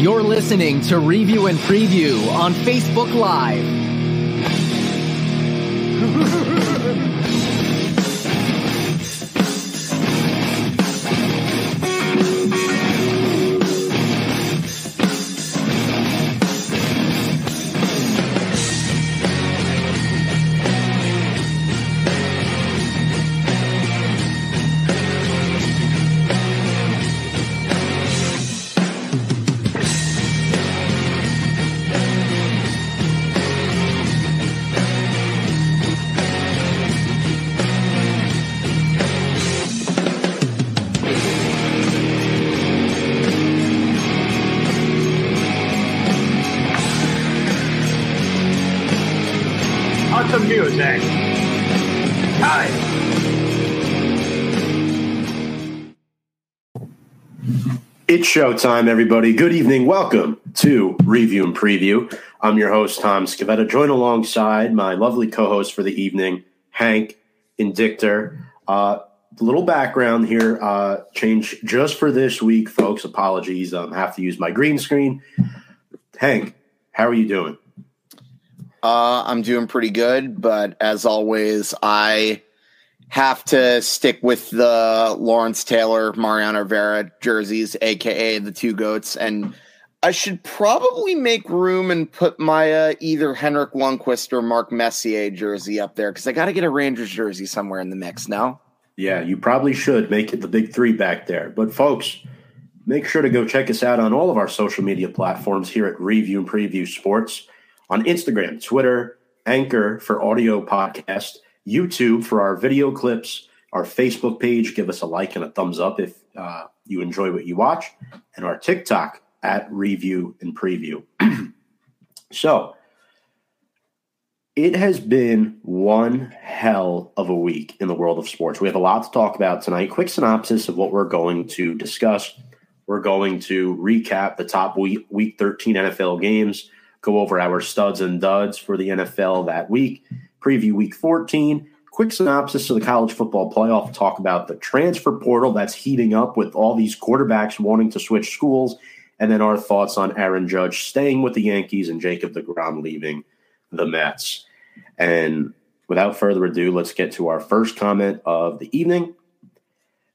You're listening to Review and Preview on Facebook Live. It's showtime, everybody. Good evening. Welcome to Review and Preview. I'm your host, Tom Scavetta, joined alongside my lovely co host for the evening, Hank Indictor. Uh, little background here, uh, change just for this week, folks. Apologies. I um, have to use my green screen. Hank, how are you doing? Uh, I'm doing pretty good, but as always, I have to stick with the Lawrence Taylor, Mariano Rivera jerseys, aka the two goats, and I should probably make room and put my uh, either Henrik Lundqvist or Mark Messier jersey up there because I got to get a Rangers jersey somewhere in the mix now. Yeah, you probably should make it the big three back there. But, folks, make sure to go check us out on all of our social media platforms here at Review and Preview Sports on Instagram, Twitter, Anchor for audio podcast, YouTube for our video clips, our Facebook page. Give us a like and a thumbs up if uh, you enjoy what you watch, and our TikTok at Review and Preview. so, it has been one hell of a week in the world of sports. We have a lot to talk about tonight. Quick synopsis of what we're going to discuss. We're going to recap the top week, week 13 NFL games, go over our studs and duds for the NFL that week, preview week 14, quick synopsis of the college football playoff, talk about the transfer portal that's heating up with all these quarterbacks wanting to switch schools, and then our thoughts on Aaron Judge staying with the Yankees and Jacob DeGrom leaving the Mets. And without further ado, let's get to our first comment of the evening.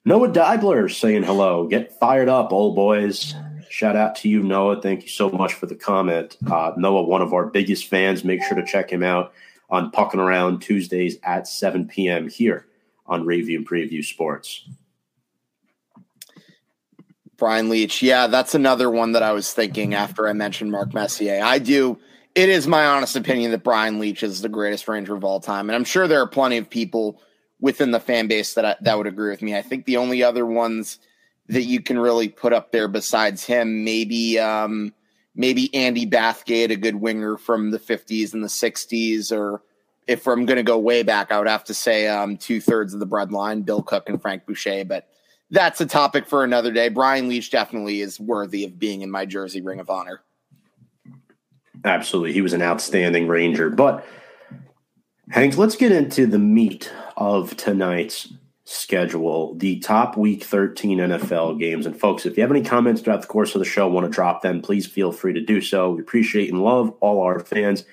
Noah Dibler saying hello. Get fired up, old boys. Shout out to you, Noah. Thank you so much for the comment. Uh, Noah, one of our biggest fans. Make sure to check him out on Pucking Around Tuesdays at 7 p.m. here on Review and Preview Sports. Brian Leetch. Yeah, that's another one that I was thinking after I mentioned Mark Messier. I do. It is my honest opinion that Brian Leetch is the greatest Ranger of all time, and I'm sure there are plenty of people within the fan base that I, that would agree with me. I think the only other ones that you can really put up there besides him, maybe um, maybe Andy Bathgate, a good winger from the 50s and the 60s, or if I'm going to go way back, I would have to say um, two thirds of the breadline, Bill Cook and Frank Boucher, but that's a topic for another day. Brian Leetch definitely is worthy of being in my Jersey Ring of Honor. Absolutely. He was an outstanding Ranger. But, Hank, let's get into the meat of tonight's schedule, the top week 13 NFL games. And, folks, if you have any comments throughout the course of the show, want to drop them, please feel free to do so. We appreciate and love all our fans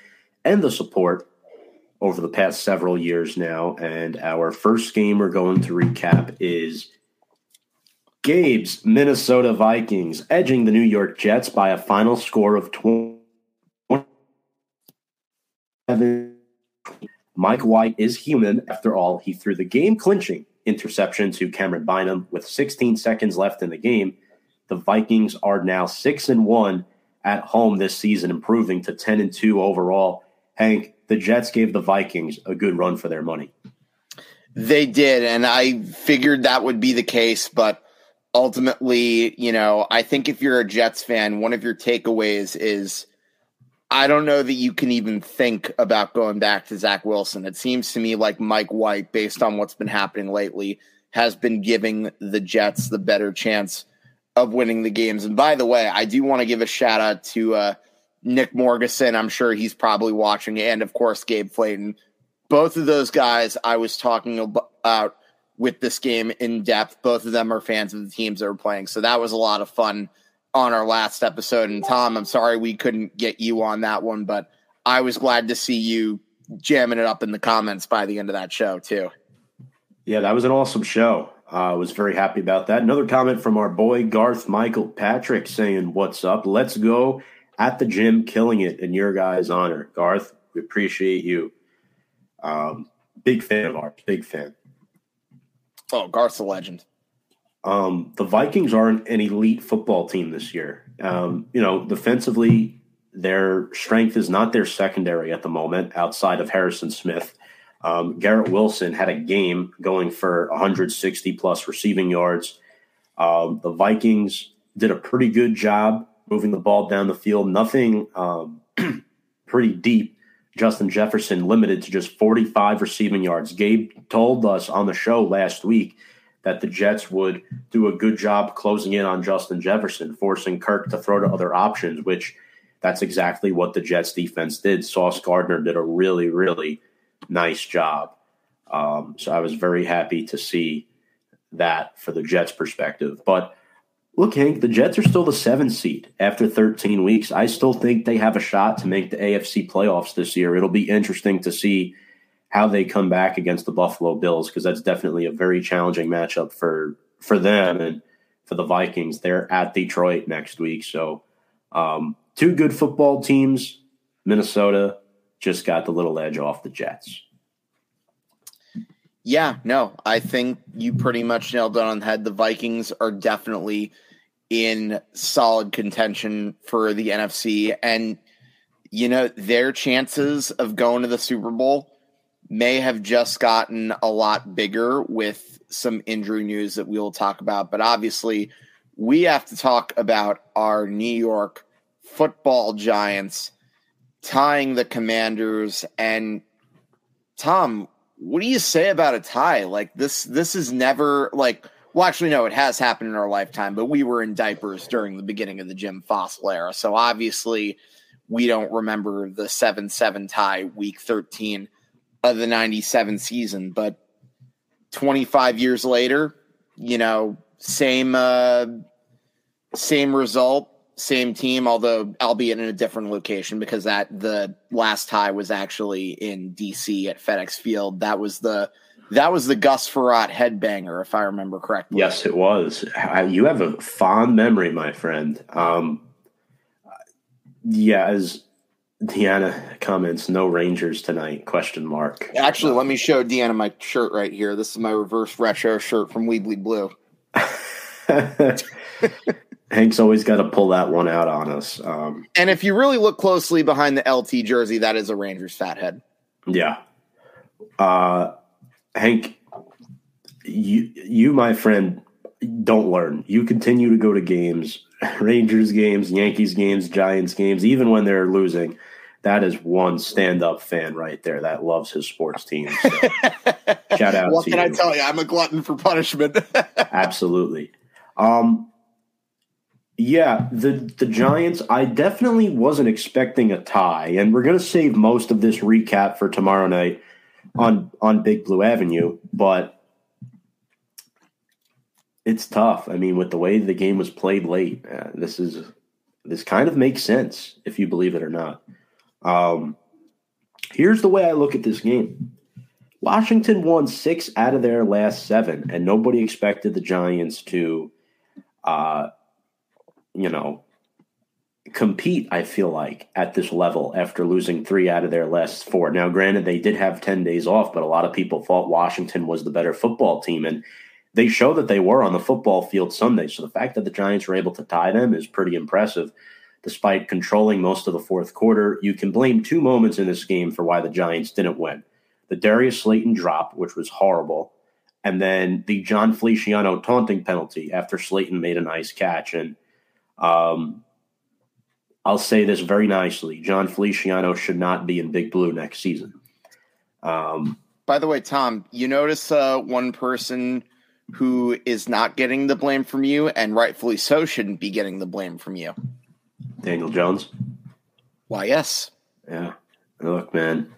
and the support over the past several years now. And our first game we're going to recap is Gabe's Minnesota Vikings edging the New York Jets by a final score of 20. Mike White is human. After all, he threw the game clinching interception to Camryn Bynum with 16 seconds left in the game. The Vikings are now 6 and 1 at home this season, improving to 10 and 2 overall. Hank, the Jets gave the Vikings a good run for their money. They did, and I figured that would be the case, but ultimately, you know, I think if you're a Jets fan, one of your takeaways is I don't know that you can even think about going back to Zach Wilson. It seems to me like Mike White, based on what's been happening lately, has been giving the Jets the better chance of winning the games. And by the way, I do want to give a shout out to uh, Nick Morgeson. I'm sure he's probably watching, and of course, Gabe Flayton. Both of those guys I was talking about with this game in depth. Both of them are fans of the teams that are playing. So that was a lot of fun on our last episode. And Tom, I'm sorry we couldn't get you on that one, but I was glad to see you jamming it up in the comments by the end of that show too. Yeah, that was an awesome show. I uh, was very happy about that. Another comment from our boy Garth Michael Patrick saying, "What's up? Let's go at the gym, killing it in your guys' honor." Garth, we appreciate you. Um, big fan of ours. Big fan. Oh, Garth's a legend. Um, the Vikings aren't an elite football team this year. Um, you know, defensively, their strength is not their secondary at the moment, outside of Harrison Smith. Um, Garrett Wilson had a game going for 160 plus receiving yards. Um, the Vikings did a pretty good job moving the ball down the field. Nothing um, pretty deep. Justin Jefferson limited to just 45 receiving yards. Gabe told us on the show last week that the Jets would do a good job closing in on Justin Jefferson, forcing Kirk to throw to other options, which that's exactly what the Jets defense did. Sauce Gardner did a really, really nice job. Um, so I was very happy to see that for the Jets' perspective. But look, Hank, the Jets are still the seventh seed after 13 weeks. I still think they have a shot to make the AFC playoffs this year. It'll be interesting to see how they come back against the Buffalo Bills because that's definitely a very challenging matchup for for them and for the Vikings. They're at Detroit next week, so um, two good football teams. Minnesota just got the little edge off the Jets. Yeah, no, I think you pretty much nailed it on the head. The Vikings are definitely in solid contention for the NFC. And, you know, their chances of going to the Super Bowl may have just gotten a lot bigger with some injury news that we'll talk about. But obviously, we have to talk about our New York football giants tying the commanders. And, Tom, what do you say about a tie? Like this this is never like well actually no, it has happened in our lifetime, but we were in diapers during the beginning of the Jim Fassel era. So obviously we don't remember the 7-7 tie week 13 of the 97 season, but 25 years later, you know, same uh same result, same team, although albeit in a different location because that the last tie was actually in DC at FedEx Field. That was the that was the Gus Frerotte headbanger, if I remember correctly. Yes, it was. You have a fond memory, my friend. Um, yeah, as Deanna comments, no Rangers tonight? Question mark. Actually, let me show Deanna my shirt right here. This is my reverse retro shirt from Weebly Blue. Hank's always got to pull that one out on us. Um, and if you really look closely behind the LT jersey, that is a Rangers fathead. Yeah. Uh, Hank, you, you, my friend, don't learn. You continue to go to games, Rangers games, Yankees games, Giants games, even when they're losing. That is one stand up fan right there that loves his sports team. So shout out what to you. What can you. I tell you? I'm a glutton for punishment. Absolutely. Um, yeah, the the Giants. I definitely wasn't expecting a tie, and we're going to save most of this recap for tomorrow night on on Big Blue Avenue. But it's tough. I mean, with the way the game was played late, uh, this is this kind of makes sense if you believe it or not. Um, here's the way I look at this game. Washington won six out of their last seven, and nobody expected the Giants to. Uh, you know, compete, I feel like, at this level after losing three out of their last four. Now, granted, they did have 10 days off, but a lot of people thought Washington was the better football team. And they show that they were on the football field Sunday. So the fact that the Giants were able to tie them is pretty impressive. Despite controlling most of the fourth quarter, you can blame two moments in this game for why the Giants didn't win. The Darius Slayton drop, which was horrible, and then the Jon Feliciano taunting penalty after Slayton made a nice catch. And um, I'll say this very nicely: Jon Feliciano should not be in Big Blue next season. Um, By the way, Tom, you notice uh, one person who is not getting the blame from you, and rightfully so, shouldn't be getting the blame from you. Daniel Jones. Why, yes. Yeah. Look, man.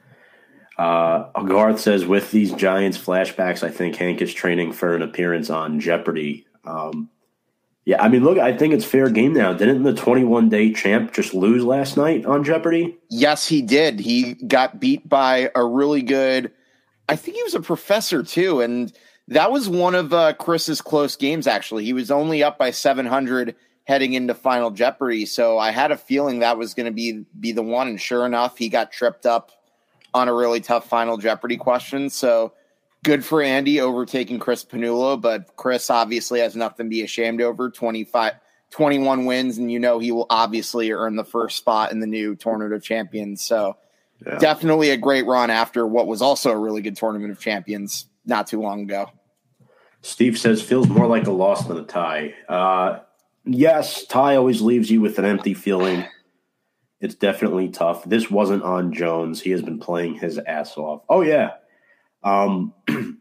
Uh, Garth says with these Giants flashbacks, I think Hank is training for an appearance on Jeopardy. Um, Yeah, I mean, look, I think it's fair game now. Didn't the 21 day champ just lose last night on Jeopardy? Yes, he did. He got beat by a really good, I think he was a professor too. And that was one of uh, Chris's close games, actually. He was only up by 700 heading into Final Jeopardy. So I had a feeling that was going to be, be the one. And sure enough, he got tripped up on a really tough Final Jeopardy question. So good for Andy overtaking Cris Pannullo, but Chris obviously has nothing to be ashamed over 25, 21 wins, and you know he will obviously earn the first spot in the new Tournament of Champions. So yeah. definitely a great run after what was also a really good Tournament of Champions not too long ago. Steve says feels more like a loss than a tie. Uh, yes, tie always leaves you with an empty feeling. It's definitely tough. This wasn't on Jones. He has been playing his ass off. Oh yeah, um,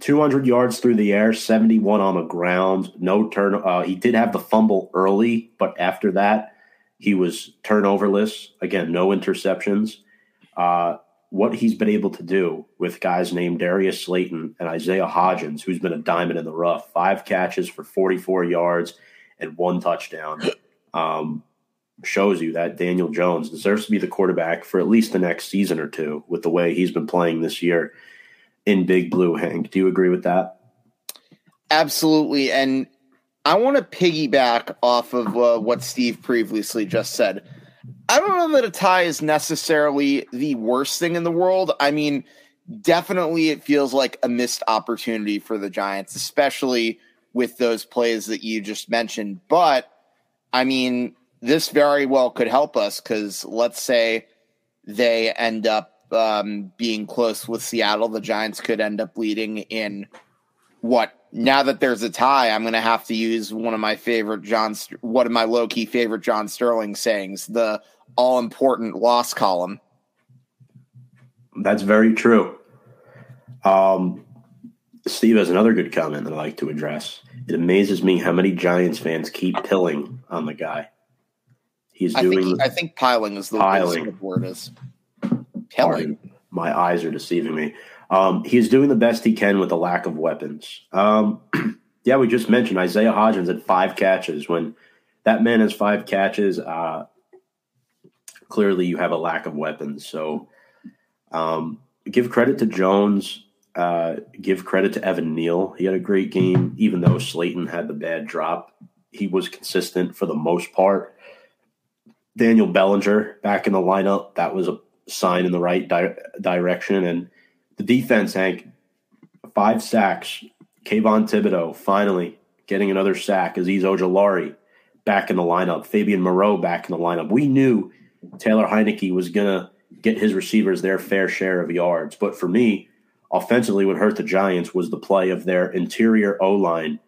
200 yards through the air, 71 on the ground, no turn. Uh, he did have the fumble early, but after that, he was turnoverless. Again, no interceptions. Uh, what he's been able to do with guys named Darius Slayton and Isaiah Hodgins, who's been a diamond in the rough, five catches for 44 yards and one touchdown, um, shows you that Daniel Jones deserves to be the quarterback for at least the next season or two with the way he's been playing this year in Big Blue, Hank. Do you agree with that? Absolutely. And I want to piggyback off of uh, what Steve previously just said. I don't know that a tie is necessarily the worst thing in the world. I mean, definitely it feels like a missed opportunity for the Giants, especially with those plays that you just mentioned. But I mean, this very well could help us because let's say they end up um, being close with Seattle, the Giants could end up leading in what now that there's a tie, I'm going to have to use one of my favorite John, one of my low key favorite John Sterling sayings, the all important loss column. That's very true. Um, Steve has another good comment that I like to address. It amazes me how many Giants fans keep pilling on the guy. He's doing. I think, I think piling is the piling. word is. Pardon, my eyes are deceiving me. Um, he's doing the best he can with the lack of weapons. Um, yeah, we just mentioned Isaiah Hodgins had five catches. When that man has five catches, uh, clearly you have a lack of weapons. So um, give credit to Jones. Uh, give credit to Evan Neal. He had a great game, even though Slayton had the bad drop. He was consistent for the most part. Daniel Bellinger back in the lineup. That was a sign in the right di- direction. And the defense, Hank, five sacks. Kayvon Thibodeaux finally getting another sack. Azeez Ojulari back in the lineup. Fabian Moreau back in the lineup. We knew Taylor Heinicke was going to get his receivers their fair share of yards. But for me, offensively, what hurt the Giants was the play of their interior O line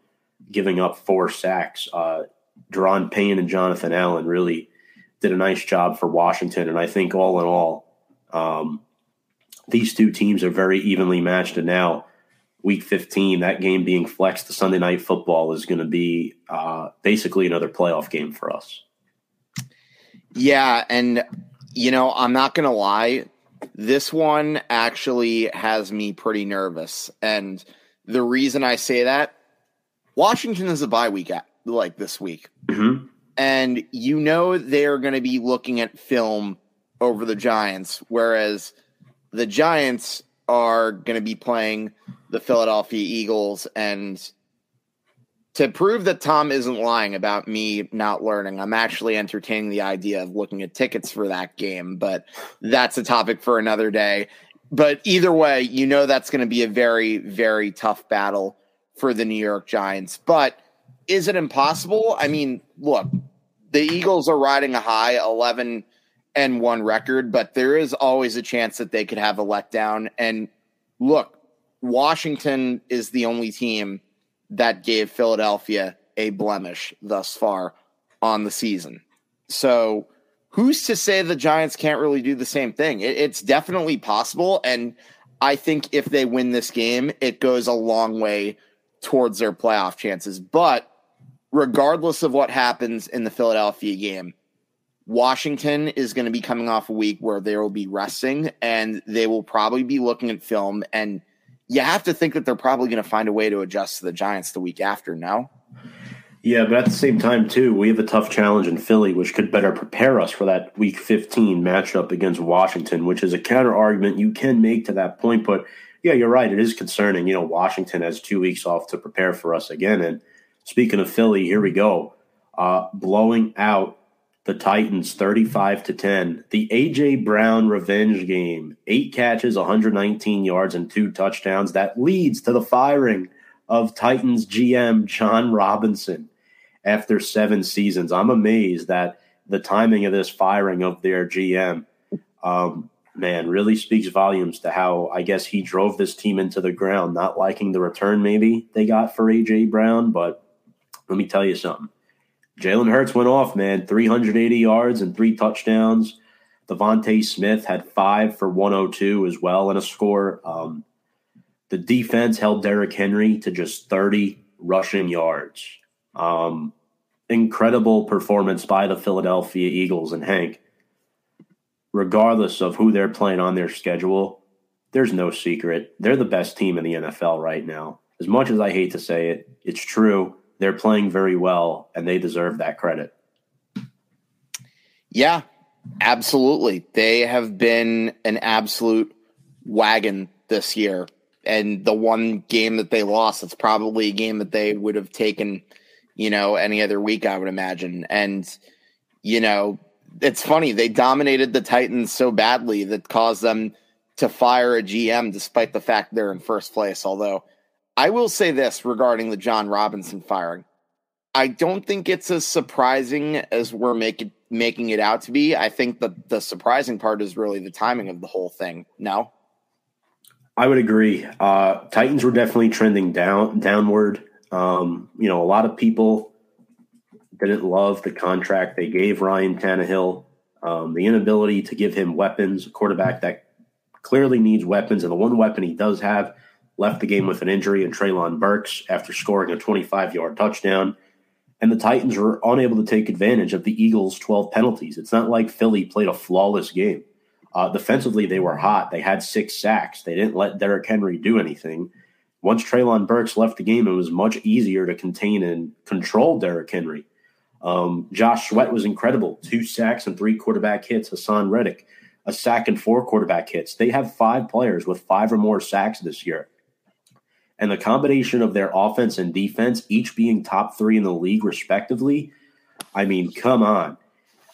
giving up four sacks. Uh, Daron Payne and Jonathan Allen really did a nice job for Washington. And I think all in all, um, these two teams are very evenly matched, and now week 15, that game being flexed to Sunday night football is going to be uh, basically another playoff game for us. Yeah, and you know, I'm not going to lie, this one actually has me pretty nervous, and the reason I say that, Washington is a bye week at, like this week, mm-hmm. and you know they're going to be looking at film over the Giants, whereas the Giants are going to be playing the Philadelphia Eagles. And to prove that Tom isn't lying about me not learning, I'm actually entertaining the idea of looking at tickets for that game, but that's a topic for another day. But either way, you know that's going to be a very, very tough battle for the New York Giants. But is it impossible? I mean, look, the Eagles are riding a high 11- and one record, but there is always a chance that they could have a letdown. And look, Washington is the only team that gave Philadelphia a blemish thus far on the season. So who's to say the Giants can't really do the same thing? It, it's definitely possible. And I think if they win this game, it goes a long way towards their playoff chances. But regardless of what happens in the Philadelphia game, Washington is going to be coming off a week where they will be resting and they will probably be looking at film. And you have to think that they're probably going to find a way to adjust to the Giants the week after, no? Yeah, but at the same time, too, we have a tough challenge in Philly, which could better prepare us for that Week 15 matchup against Washington, which is a counter argument you can make to that point. But yeah, you're right. It is concerning. You know, Washington has two weeks off to prepare for us again. And speaking of Philly, here we go, uh, blowing out the Titans 35 to 10. The AJ Brown revenge game, eight catches, 119 yards, and two touchdowns. That leads to the firing of Titans GM Jon Robinson after seven seasons. I'm amazed that the timing of this firing of their GM, um, man, really speaks volumes to how I guess he drove this team into the ground, not liking the return maybe they got for AJ Brown. But let me tell you something. Jalen Hurts went off, man, 380 yards and three touchdowns. DeVonta Smith had five for 102 as well and a score. Um, the defense held Derrick Henry to just 30 rushing yards. Um, incredible performance by the Philadelphia Eagles and Hank. Regardless of who they're playing on their schedule, there's no secret. They're the best team in the NFL right now. As much as I hate to say it, it's true. They're playing very well and they deserve that credit. Yeah, absolutely. They have been an absolute wagon this year and the one game that they lost, it's probably a game that they would have taken, you know, any other week, I would imagine. And, you know, it's funny, they dominated the Titans so badly that caused them to fire a GM despite the fact they're in first place. Although I will say this regarding the Jon Robinson firing. I don't think it's as surprising as we're making making it out to be. I think that the surprising part is really the timing of the whole thing. No. I would agree. Uh, Titans were definitely trending down downward. Um, you know, a lot of people didn't love the contract they gave Ryan Tannehill. Um, the inability to give him weapons, a quarterback that clearly needs weapons, and the one weapon he does have left the game with an injury in Treylon Burks after scoring a 25 yard touchdown. And the Titans were unable to take advantage of the Eagles' 12 penalties. It's not like Philly played a flawless game. Uh, defensively, they were hot. They had six sacks. They didn't let Derrick Henry do anything. Once Treylon Burks left the game, it was much easier to contain and control Derrick Henry. Um, Josh Sweat was incredible. Two sacks and three quarterback hits. Haason Reddick, a sack and four quarterback hits. They have five players with five or more sacks this year. And the combination of their offense and defense, each being top three in the league, respectively, I mean, come on.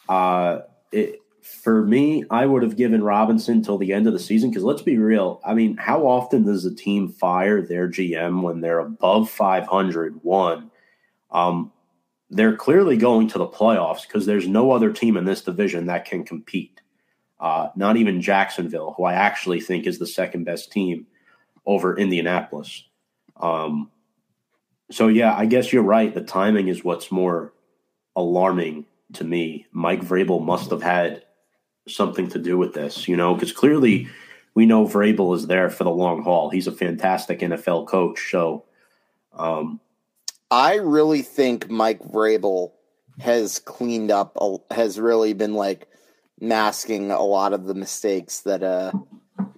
Uh, it, for me, I would have given Robinson till the end of the season because let's be real. I mean, how often does a team fire their GM when they're above 500? One, um, they're clearly going to the playoffs because there's no other team in this division that can compete. Uh, not even Jacksonville, who I actually think is the second best team over Indianapolis. Um, so, yeah, I guess you're right. The timing is what's more alarming to me. Mike Vrabel must have had something to do with this, you know, because clearly we know Vrabel is there for the long haul. He's a fantastic NFL coach. So, um, I really think Mike Vrabel has cleaned up, has really been like masking a lot of the mistakes that uh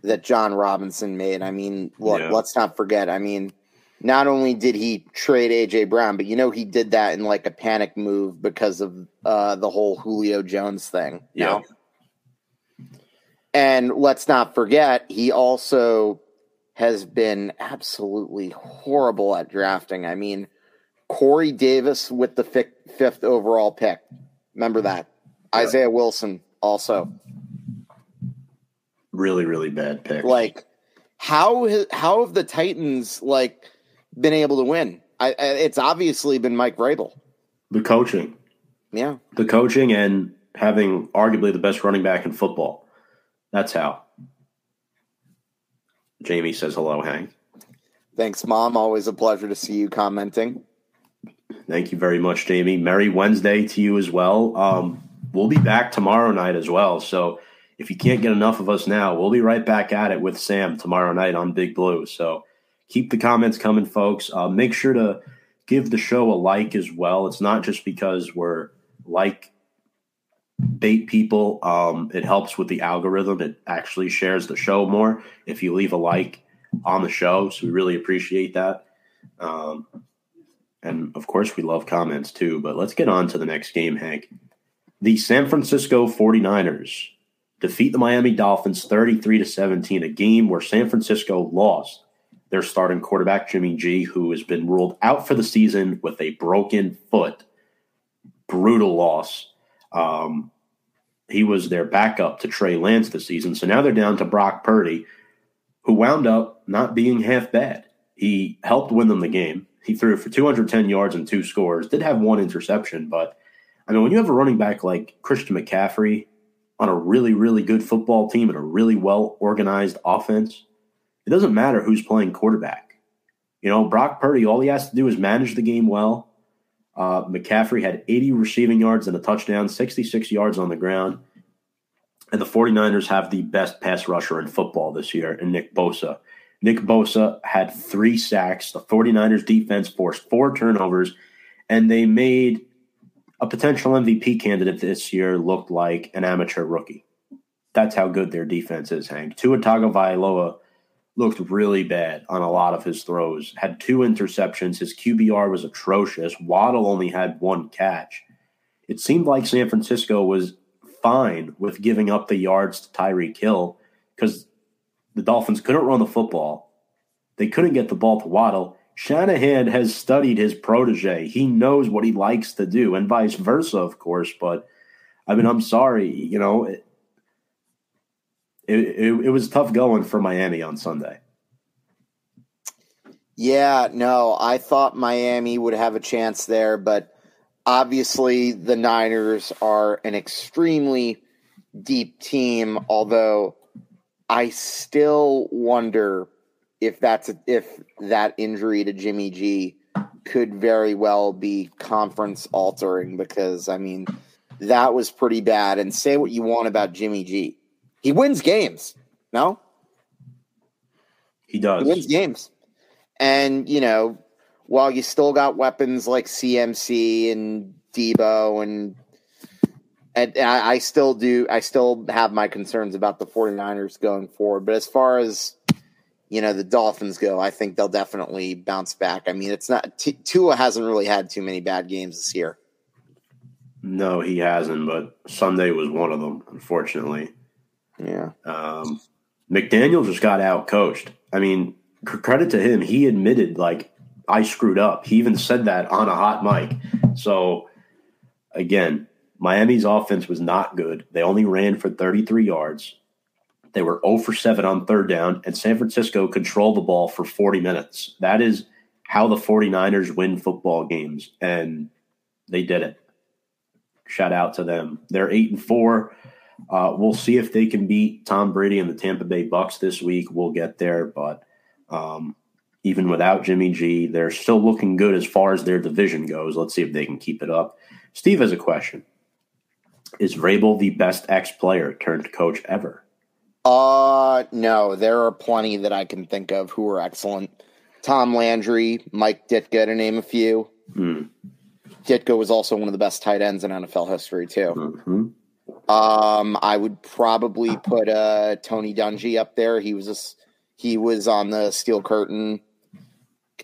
that Jon Robinson made. I mean, look, yeah. let's not forget. I mean, not only did he trade AJ Brown, but you know he did that in like a panic move because of uh the whole Julio Jones thing. Yeah. And let's not forget, he also has been absolutely horrible at drafting. I mean, Corey Davis with the fifth overall pick. Remember that. Yeah. Isaiah Wilson also. Really, really bad pick. Like, how how have the Titans like been able to win? I, it's obviously been Mike Vrabel. The coaching. Yeah. The coaching and having arguably the best running back in football. That's how. Jamie says hello, Hank. Thanks, Mom. Always a pleasure to see you commenting. Thank you very much, Jamie. Merry Wednesday to you as well. Um, we'll be back tomorrow night as well. So if you can't get enough of us now, we'll be right back at it with Sam tomorrow night on Big Blue. So keep the comments coming, folks. Uh, make sure to give the show a like as well. It's not just because we're like bait people. Um, it helps with the algorithm. It actually shares the show more if you leave a like on the show. So we really appreciate that. Um, And of course, we love comments too, but let's get on to the next game, Hank. The San Francisco 49ers defeat the Miami Dolphins 33 to 17, a game where San Francisco lost their starting quarterback, Jimmy G, who has been ruled out for the season with a broken foot. Brutal loss. Um, he was their backup to Trey Lance this season. So now they're down to Brock Purdy, who wound up not being half bad. He helped win them the game. He threw for 210 yards and two scores, did have one interception, but I mean, when you have a running back like Christian McCaffrey on a really, really good football team and a really well organized offense, it doesn't matter who's playing quarterback. You know, Brock Purdy, all he has to do is manage the game well. Uh, McCaffrey had 80 receiving yards and a touchdown, 66 yards on the ground. And the 49ers have the best pass rusher in football this year in Nick Bosa. Nick Bosa had three sacks. The 49ers defense forced four turnovers, and they made a potential MVP candidate this year look like an amateur rookie. That's how good their defense is, Hank. Tua Tagovailoa looked really bad on a lot of his throws. Had two interceptions. His QBR was atrocious. Waddle only had one catch. It seemed like San Francisco was fine with giving up the yards to Tyreek Hill because the Dolphins couldn't run the football. They couldn't get the ball to Waddle. Shanahan has studied his protege. He knows what he likes to do, and vice versa, of course. But I mean, I'm sorry, you know, it, it, it, it was tough going for Miami on Sunday. Yeah, no, I thought Miami would have a chance there, but obviously the Niners are an extremely deep team, although I still wonder if that's a, if that injury to Jimmy G could very well be conference altering because I mean that was pretty bad. And say what you want about Jimmy G, he wins games. No, he does. He wins games, and you know while you still got weapons like CMC and Deebo and and I, I, still do. I still have my concerns about the 49ers going forward. But as far as you know, the Dolphins go, I think they'll definitely bounce back. I mean, it's not T- Tua hasn't really had too many bad games this year. No, he hasn't. But Sunday was one of them, unfortunately. Yeah. Um, McDaniel just got out coached. I mean, credit to him. He admitted like I screwed up. He even said that on a hot mic. So again, Miami's offense was not good. They only ran for 33 yards. They were 0 for 7 on third down, and San Francisco controlled the ball for 40 minutes. That is how the 49ers win football games, and they did it. Shout out to them. They're 8 and 4. Uh, we'll see if they can beat Tom Brady and the Tampa Bay Bucs this week. We'll get there, but um, even without Jimmy G, they're still looking good as far as their division goes. Let's see if they can keep it up. Steve has a question. Is Vrabel the best ex player turned coach ever? Uh no, there are plenty that I can think of who are excellent. Tom Landry, Mike Ditka to name a few. Hmm. Ditka was also one of the best tight ends in NFL history too. Mm-hmm. Um, I would probably put uh, Tony Dungy up there. He was a, he was on the Steel Curtain.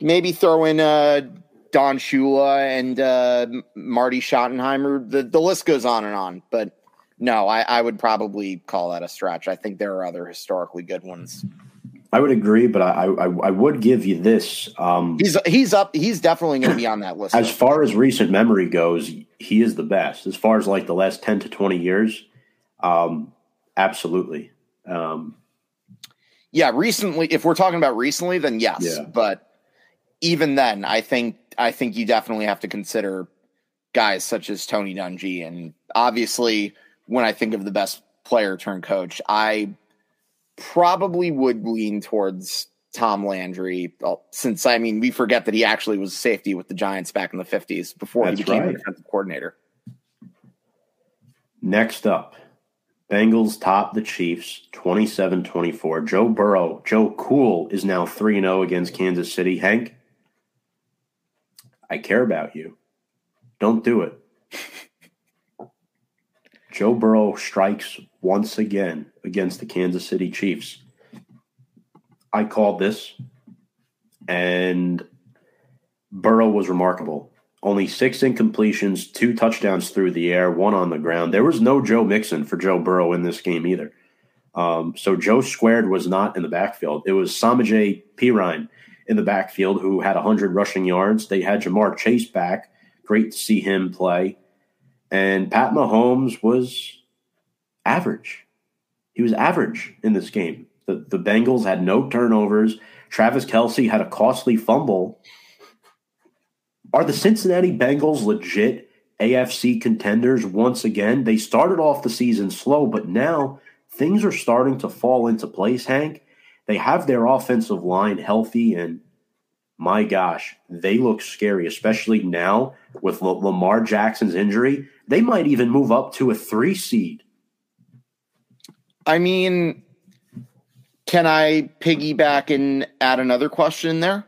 Maybe throw in uh, Don Shula and uh, Marty Schottenheimer. The the list goes on and on, but no, I, I would probably call that a stretch. I think there are other historically good ones. I would agree, but I I, I would give you this. Um, he's he's up. He's definitely going to be on that list. As far as recent memory goes, he is the best. As far as like the last ten to twenty years, um, absolutely. Um, yeah, recently. If we're talking about recently, then yes. Yeah. But even then, I think I think you definitely have to consider guys such as Tony Dungy, and obviously, when I think of the best player turn coach, I probably would lean towards Tom Landry, since I mean we forget that he actually was a safety with the Giants back in the fifties before That's he became right. a defensive coordinator. Next up, Bengals top the Chiefs 27-24. Joe Burrow, Joe Cool is now 3-0 against Kansas City. Hank, I care about you. Don't do it. Joe Burrow strikes once again against the Kansas City Chiefs. I called this, and Burrow was remarkable. Only six incompletions, two touchdowns through the air, one on the ground. There was no Joe Mixon for Joe Burrow in this game either. Um, so Joe Squared was not in the backfield. It was Samaje Perine in the backfield who had 100 rushing yards. They had Ja'Marr Chase back. Great to see him play. And Pat Mahomes was average. He was average in this game. The, the Bengals had no turnovers. Travis Kelce had a costly fumble. Are the Cincinnati Bengals legit AFC contenders once again? They started off the season slow, but now things are starting to fall into place, Hank. They have their offensive line healthy, and my gosh, they look scary, especially now with Lamar Jackson's injury. They might even move up to a three seed. I mean, can I piggyback and add another question there?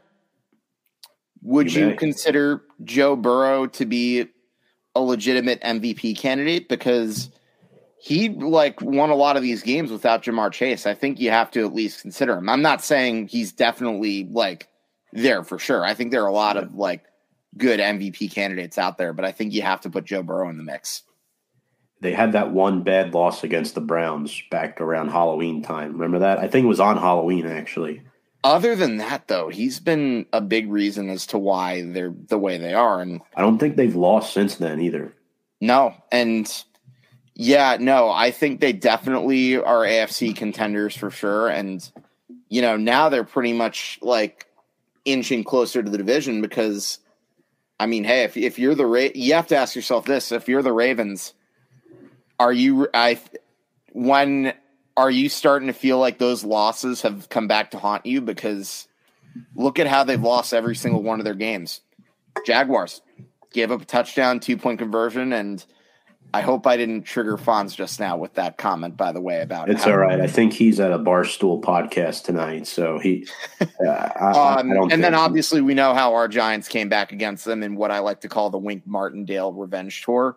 Would You you, consider Joe Burrow to be a legitimate MVP candidate? Because he like won a lot of these games without Ja'Marr Chase. I think you have to at least consider him. I'm not saying he's definitely like there for sure. I think there are a lot of like good MVP candidates out there, but I think you have to put Joe Burrow in the mix. They had that one bad loss against the Browns back around Halloween time. Remember that? I think it was on Halloween, actually. Other than that, though, he's been a big reason as to why they're the way they are. And I don't think they've lost since then either. no, and yeah, no, I think they definitely are AFC contenders for sure. And you know, now they're pretty much like inching closer to the division because, I mean, hey, if if you're the Ra- you have to ask yourself this: if you're the Ravens, are you I when are you starting to feel like those losses have come back to haunt you? Because look at how they've lost every single one of their games. Jaguars gave up a touchdown, two point conversion, and I hope I didn't trigger Fonz just now with that comment. By the way, about It's how- all right. I think he's at a Barstool podcast tonight, so he. Uh, I, Um, I and then obviously we know how our Giants came back against them in what I like to call the Wink Martindale revenge tour.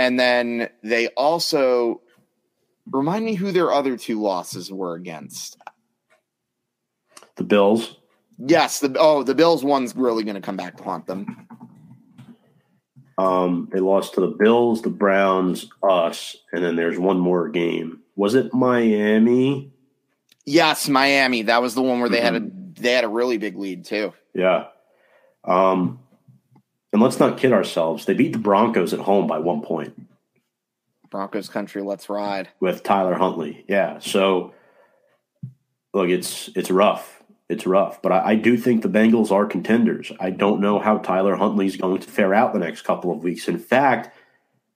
And then they also remind me who their other two losses were against. the Bills. Yes, the oh the Bills one's really going to come back to haunt them. Um, they lost to the Bills, the Browns, us, and then there's one more game. Was it Miami? Yes, Miami. That was the one where they had a Mm-hmm. they had a really big lead too. Yeah. Um, and let's not kid ourselves. They beat the Broncos at home by one point Broncos country, let's ride. with Tyler Huntley. Yeah. So look, it's it's rough. It's rough, but I, I do think the Bengals are contenders. I don't know how Tyler Huntley's going to fare out the next couple of weeks. In fact,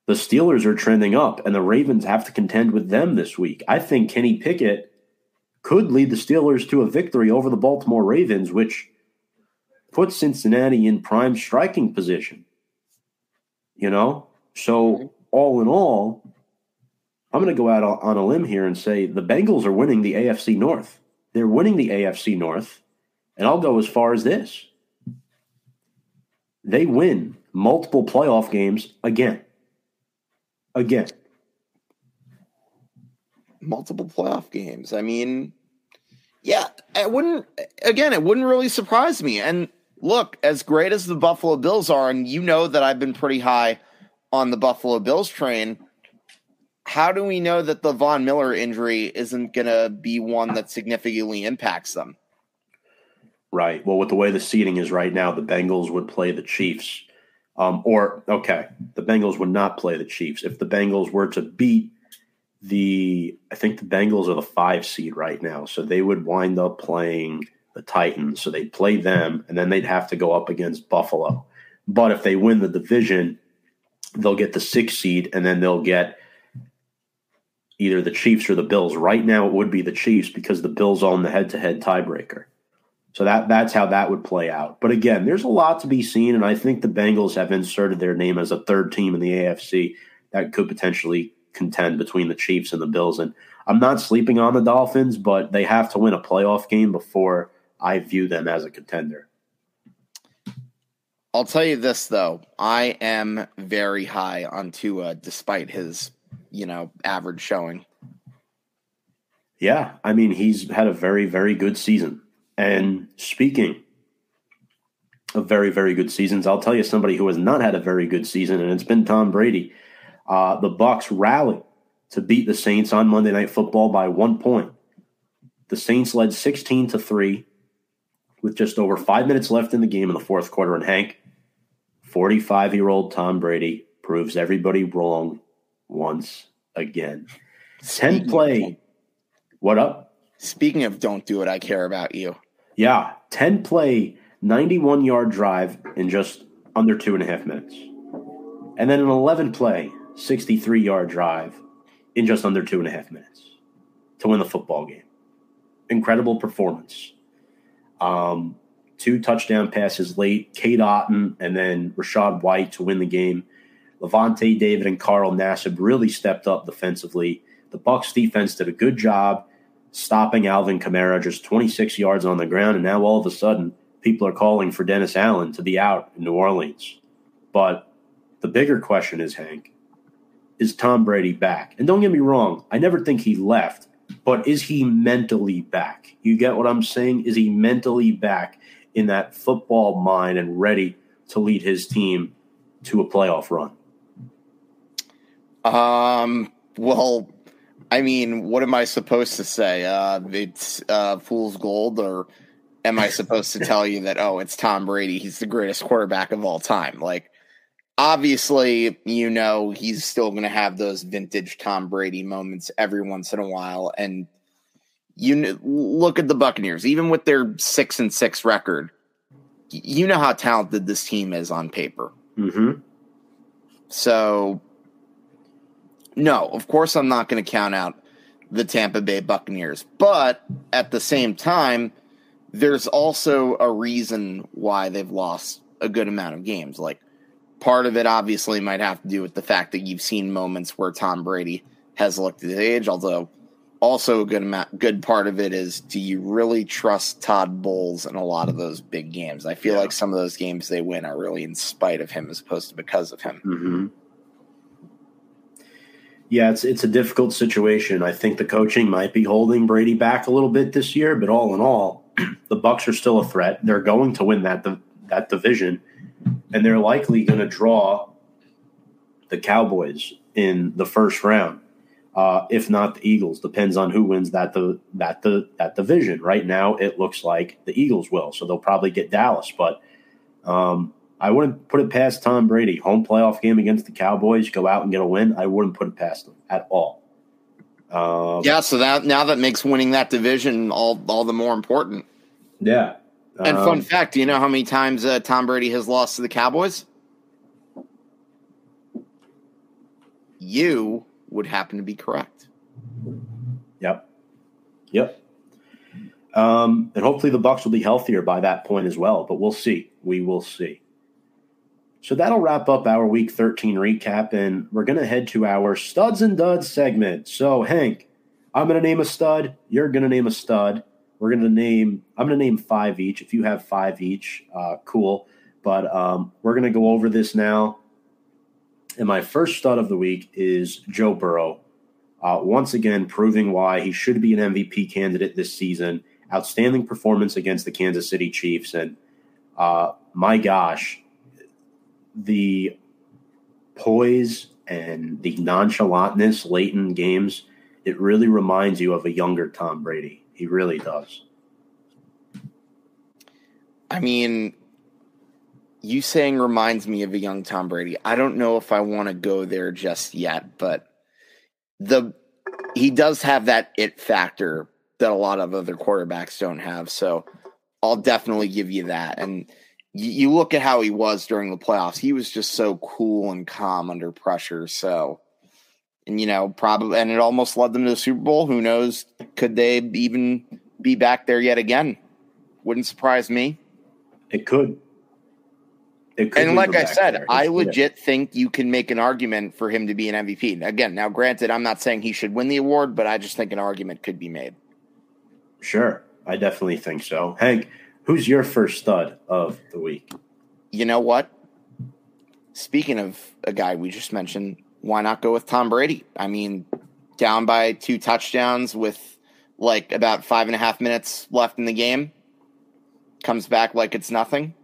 the Steelers are trending up, and the Ravens have to contend with them this week. I think Kenny Pickett could lead the Steelers to a victory over the Baltimore Ravens, which puts Cincinnati in prime striking position. You know? So, all in all, I'm going to go out on a limb here and say the Bengals are winning the AFC North. They're winning the AFC North. And I'll go as far as this they win multiple playoff games again. Again. multiple playoff games. I mean, yeah, it wouldn't again, it wouldn't really surprise me. And look, as great as the Buffalo Bills are, and you know that I've been pretty high on the Buffalo Bills train. How do we know that the Von Miller injury isn't going to be one that significantly impacts them? Right. Well, with the way the seating is right now, the Bengals would play the Chiefs. Um, or, okay, the Bengals would not play the Chiefs. If the Bengals were to beat the, I think the Bengals are the five seed right now. So they would wind up playing the Titans. So they'd play them, and then they'd have to go up against Buffalo. But if they win the division, they'll get the sixth seed, and then they'll get either the Chiefs or the Bills. Right now, it would be the Chiefs because the Bills own the head to head tiebreaker. So that that's how that would play out. But again, there's a lot to be seen, and I think the Bengals have inserted their name as a third team in the AFC that could potentially contend between the Chiefs and the Bills. And I'm not sleeping on the Dolphins, but they have to win a playoff game before I view them as a contender. I'll tell you this though, I am very high on Tua despite his, you know, average showing. Yeah, I mean he's had a very very good season. And speaking of very, very good seasons. I'll tell you somebody who has not had a very good season, and it's been Tom Brady. Uh, the Bucs rally to beat the Saints on Monday Night Football by one point. The Saints led 16 to 3 with just over five minutes left in the game in the fourth quarter. And Hank, 45 year old Tom Brady proves everybody wrong once again. 10 play. What up? Speaking of don't do it, I care about you. Yeah. 10 play, 91 yard drive in just under two and a half minutes. And then an 11 play, 63 yard drive in just under two and a half minutes to win the football game. Incredible performance. Um, two touchdown passes late, Cade Otton and then Rachaad White to win the game. Lavonte David and Carl Nassib really stepped up defensively. The Bucs defense did a good job stopping Alvin Kamara just 26 yards on the ground, and now all of a sudden people are calling for Dennis Allen to be out in New Orleans. But the bigger question is, Hank, is Tom Brady back? And don't get me wrong, I never think he left, but is he mentally back? You get what I'm saying? Is he mentally back in that football mind and ready to lead his team to a playoff run? Um, well, I mean, what am I supposed to say? Uh, it's uh, fool's gold, or am I supposed to tell you that, oh, it's Tom Brady? He's the greatest quarterback of all time. Like, obviously, you know, he's still going to have those vintage Tom Brady moments every once in a while. And you look at the Buccaneers, even with their six and six record, you know how talented this team is on paper. Mm-hmm. So, no, of course, I'm not going to count out the Tampa Bay Buccaneers. But at the same time, there's also a reason why they've lost a good amount of games. Like, part of it obviously might have to do with the fact that you've seen moments where Tom Brady has looked at his age, although also a good amount good part of it is do you really trust Todd Bowles in a lot of those big games? I feel yeah. like some of those games they win are really in spite of him as opposed to because of him. Mm-hmm. Yeah, it's it's a difficult situation. I think the coaching might be holding Brady back a little bit this year, but all in all, the Bucs are still a threat. They're going to win that that division, and they're likely going to draw the Cowboys in the first round uh, if not the Eagles. Depends on who wins that the that the that division. Right now, it looks like the Eagles will, so they'll probably get Dallas. But um, I wouldn't put it past Tom Brady. Home playoff game against the Cowboys, go out and get a win. I wouldn't put it past them at all. Um, yeah, so that now that makes winning that division all all the more important. Yeah. And um, fun fact, do you know how many times uh, Tom Brady has lost to the Cowboys? You would happen to be correct. Yep. Yep. Um, and hopefully the Bucs will be healthier by that point as well, but we'll see. We will see. So that'll wrap up our week 13 recap, and we're going to head to our studs and duds segment. So, Hank, I'm going to name a stud. You're going to name a stud. We're going to name, I'm going to name five each. If you have five each, uh, cool. But um, we're going to go over this now. And my first stud of the week is Joe Burrow. Uh, once again, proving why he should be an MVP candidate this season. Outstanding performance against the Kansas City Chiefs. And uh, my gosh, the poise and the nonchalantness late in games, it really reminds you of a younger Tom Brady. He really does. I mean, you saying reminds me of a young Tom Brady. I don't know if I want to go there just yet, but the he does have that it factor that a lot of other quarterbacks don't have. So I'll definitely give you that. And you, look at how he was during the playoffs. He was just so cool and calm under pressure. So and you know, probably and it almost led them to the Super Bowl. Who knows? Could they even be back there yet again? Wouldn't surprise me. It could It and like I said, I legit yeah. think you can make an argument for him to be an MVP. Again, now granted, I'm not saying he should win the award, but I just think an argument could be made. Sure, I definitely think so. Hank, who's your first stud of the week? You know what? Speaking of a guy we just mentioned, why not go with Tom Brady? I mean, down by two touchdowns with like about five and a half minutes left in the game, comes back like it's nothing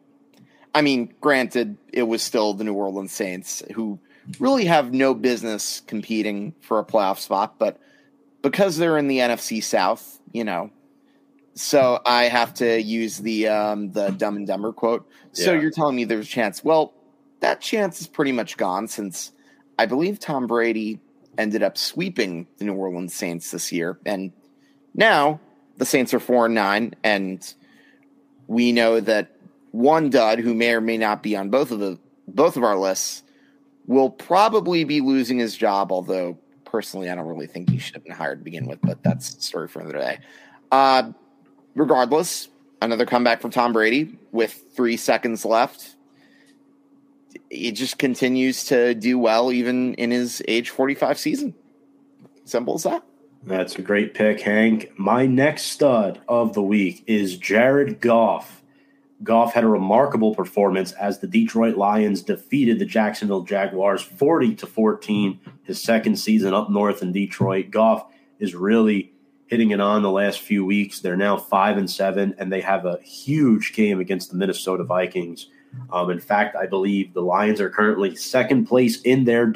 I mean, granted, it was still the New Orleans Saints who really have no business competing for a playoff spot, but because they're in the NFC South, you know, so I have to use the um, the Dumb and Dumber quote. So Yeah. you're telling me there's a chance? Well, that chance is pretty much gone since I believe Tom Brady ended up sweeping the New Orleans Saints this year, and now the Saints are four and nine, and we know that one dud who may or may not be on both of the both of our lists will probably be losing his job. Although personally, I don't really think he should have been hired to begin with, but that's a story for another day. Uh, regardless, another comeback from Tom Brady with three seconds left. He just continues to do well, even in his age 45 season. Simple as that. That's a great pick, Hank. My next stud of the week is Jared Goff. Goff had a remarkable performance as the Detroit Lions defeated the Jacksonville Jaguars 40 to 14, his second season up north in Detroit. Goff is really hitting it on the last few weeks. They're now 5 and 7 and they have a huge game against the Minnesota Vikings. Um, in fact, I believe the Lions are currently second place in their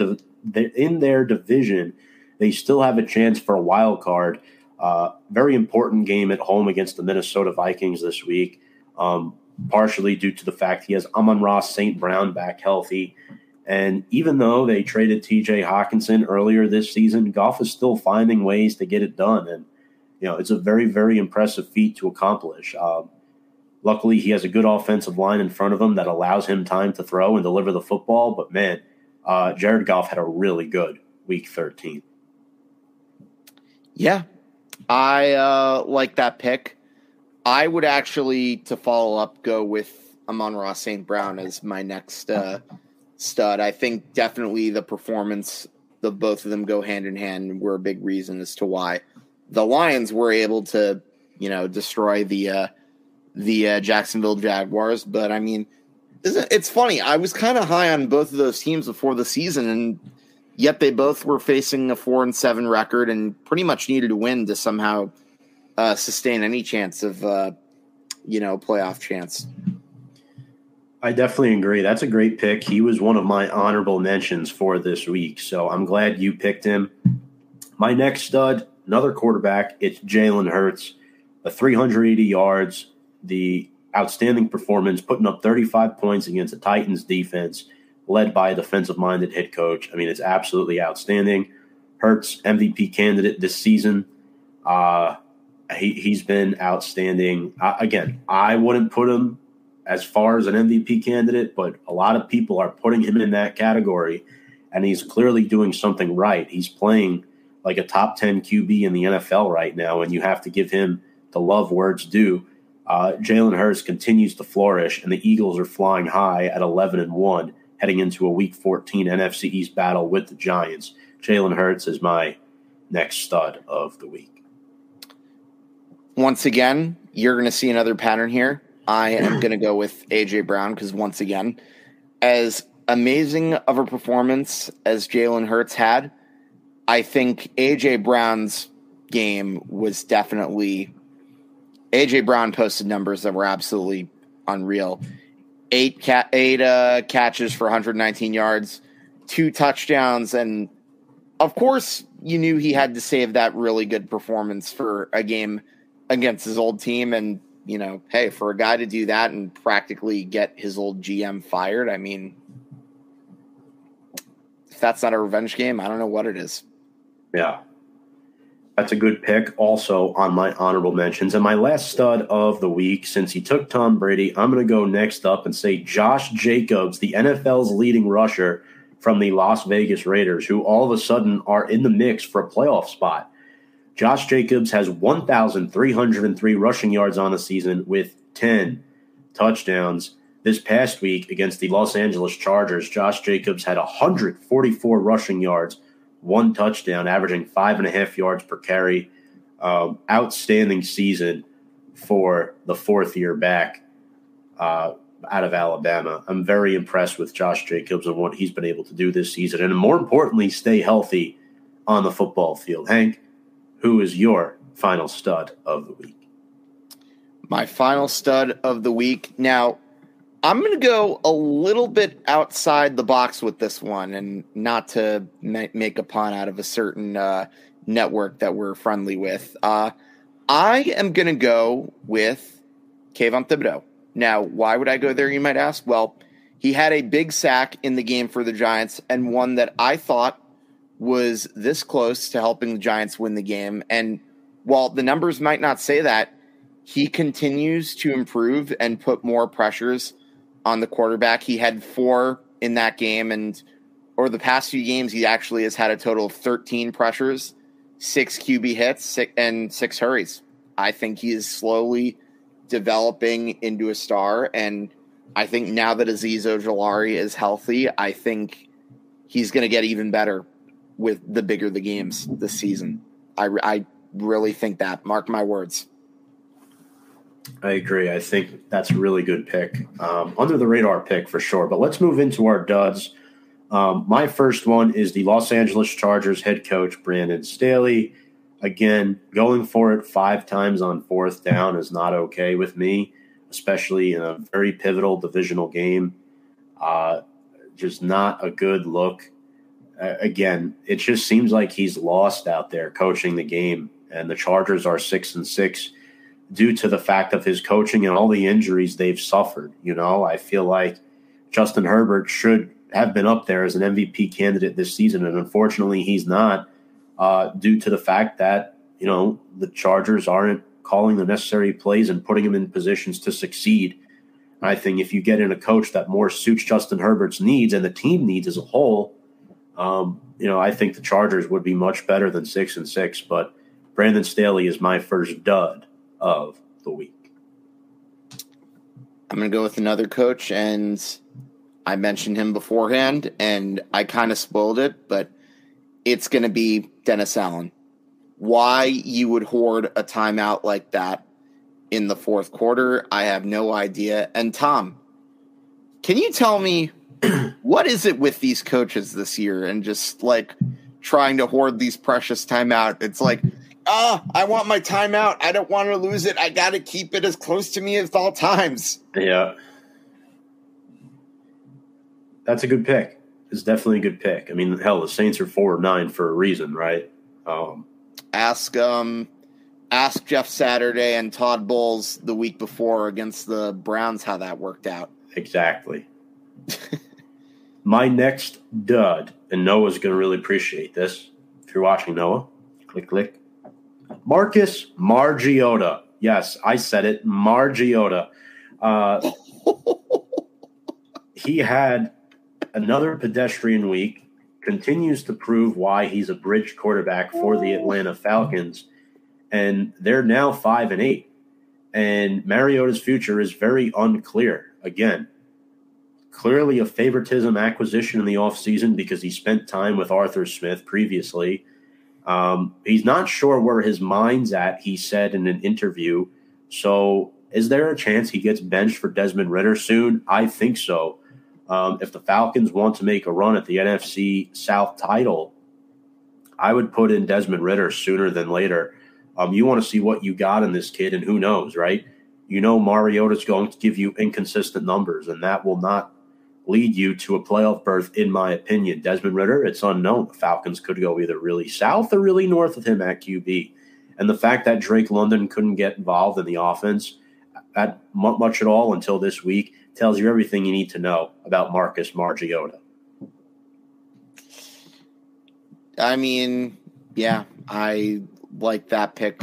in their division they still have a chance for a wild card. Uh, very important game at home against the Minnesota Vikings this week, um, partially due to the fact he has Amon-Ra St. Brown back healthy. And even though they traded TJ Hockenson earlier this season, Goff is still finding ways to get it done. And, you know, it's a very, very impressive feat to accomplish. Um, luckily, he has a good offensive line in front of him that allows him time to throw and deliver the football. But, man, uh, Jared Goff had a really good week 13. Yeah, I uh, like that pick. I would actually, to follow up, go with Amon-Ra St. Brown as my next uh, stud. I think definitely the performance, the both of them go hand in hand, were a big reason as to why the Lions were able to, you know, destroy the uh, the uh, Jacksonville Jaguars. But I mean, it's funny. I was kind of high on both of those teams before the season, and yet they both were facing a four and seven record and pretty much needed to win to somehow uh, sustain any chance of uh, you know playoff chance. I definitely agree. That's a great pick. He was one of my honorable mentions for this week. So I'm glad you picked him. My next stud, another quarterback, it's Jalen Hurts. A 380 yards, the outstanding performance, putting up 35 points against the Titans defense, led by a defensive minded head coach. I mean, it's absolutely outstanding. Hurts, MVP candidate this season. Uh, he, he's been outstanding. Uh, again, I wouldn't put him as far as an MVP candidate, but a lot of people are putting him in that category, and he's clearly doing something right. He's playing like a top 10 QB in the NFL right now, and you have to give him the love words due. Uh, Jalen Hurts continues to flourish, and the Eagles are flying high at 11 and 1, heading into a Week 14 NFC East battle with the Giants. Jalen Hurts is my next stud of the week. Once again, you're going to see another pattern here. I am going to go with AJ Brown because once again, as amazing of a performance as Jalen Hurts had, I think AJ Brown's game was definitely AJ Brown posted numbers that were absolutely unreal. Eight ca- eight uh, catches for 119 yards, two touchdowns, and of course you knew he had to save that really good performance for a game against his old team. And you know, hey, for a guy to do that and practically get his old GM fired, I mean, if that's not a revenge game, I don't know what it is. Yeah. That's a good pick. Also on my honorable mentions. And my last stud of the week, since he took Tom Brady, I'm going to go next up and say Josh Jacobs, the NFL's leading rusher from the Las Vegas Raiders, who all of a sudden are in the mix for a playoff spot. Josh Jacobs has 1,303 rushing yards on the season with 10 touchdowns. This past week against the Los Angeles Chargers, Josh Jacobs had 144 rushing yards one touchdown, averaging five and a half yards per carry. Um, outstanding season for the fourth year back uh, out of Alabama. I'm very impressed with Josh Jacobs and what he's been able to do this season, and more importantly, stay healthy on the football field. Hank, who is your final stud of the week? My final stud of the week. Now, I'm going to go a little bit outside the box with this one, and not to ma- make a pun out of a certain uh, network that we're friendly with. Uh, I am going to go with Kayvon Thibodeaux. Now, why would I go there, you might ask? Well, he had a big sack in the game for the Giants, and one that I thought was this close to helping the Giants win the game. And while the numbers might not say that, he continues to improve and put more pressures on the quarterback. He had four in that game, and over the past few games, he actually has had a total of 13 pressures, six QB hits, six, and six hurries. I think he is slowly developing into a star, and I think now that Azeez Ojulari is healthy, I think he's going to get even better with the bigger the games this season. I, I really think that. Mark my words. I agree. I think that's a really good pick. Um, under the radar pick for sure. But let's move into our duds. Um, my first one is the Los Angeles Chargers head coach, Brandon Staley. Again, going for it five times on fourth down is not okay with me, especially in a very pivotal divisional game. Uh, just not a good look. Uh, again, it just seems like he's lost out there coaching the game, and the Chargers are six and six due to the fact of his coaching and all the injuries they've suffered. You know, I feel like Justin Herbert should have been up there as an MVP candidate this season, and unfortunately, he's not uh, due to the fact that you know the Chargers aren't calling the necessary plays and putting him in positions to succeed. I think if you get in a coach that more suits Justin Herbert's needs and the team needs as a whole, um, you know, I think the Chargers would be much better than six and six. But Brandon Staley is my first dud of the week. I'm going to go with another coach, and I mentioned him beforehand, and I kind of spoiled it, but it's going to be Dennis Allen. Why you would hoard a timeout like that in the fourth quarter, I have no idea. And Tom, can you tell me what is it with these coaches this year and just like trying to hoard these precious timeout? It's like ah, I want my timeout. I don't want to lose it. I got to keep it as close to me as all times. Yeah. That's a good pick. It's definitely a good pick. I mean, hell, the Saints are four or nine for a reason, right? Um, ask um, ask Jeff Saturday and Todd Bowles the week before against the Browns how that worked out. Exactly. my next dud, and Noah's going to really appreciate this. If you're watching Noah, click, click. Marcus Mariota. Yes, I said it. Mariota. Uh, he had another pedestrian week, continues to prove why he's a bridge quarterback for the Atlanta Falcons. And they're now five and eight. And Mariota's future is very unclear. Again, clearly a favoritism acquisition in the offseason because he spent time with Arthur Smith previously um, he's not sure where his mind's at, he said in an interview. So, is there a chance he gets benched for Desmond Ridder soon? I think so. Um, if the Falcons want to make a run at the NFC South title, I would put in Desmond Ridder sooner than later. Um, you want to see what you got in this kid, and who knows, right? You know, Mariota's going to give you inconsistent numbers, and that will not lead you to a playoff berth, in my opinion. Desmond Ridder, it's unknown. The Falcons could go either really south or really north with him at QB. And the fact that Drake London couldn't get involved in the offense at much at all until this week tells you everything you need to know about Marcus Mariota. I mean, yeah, I like that pick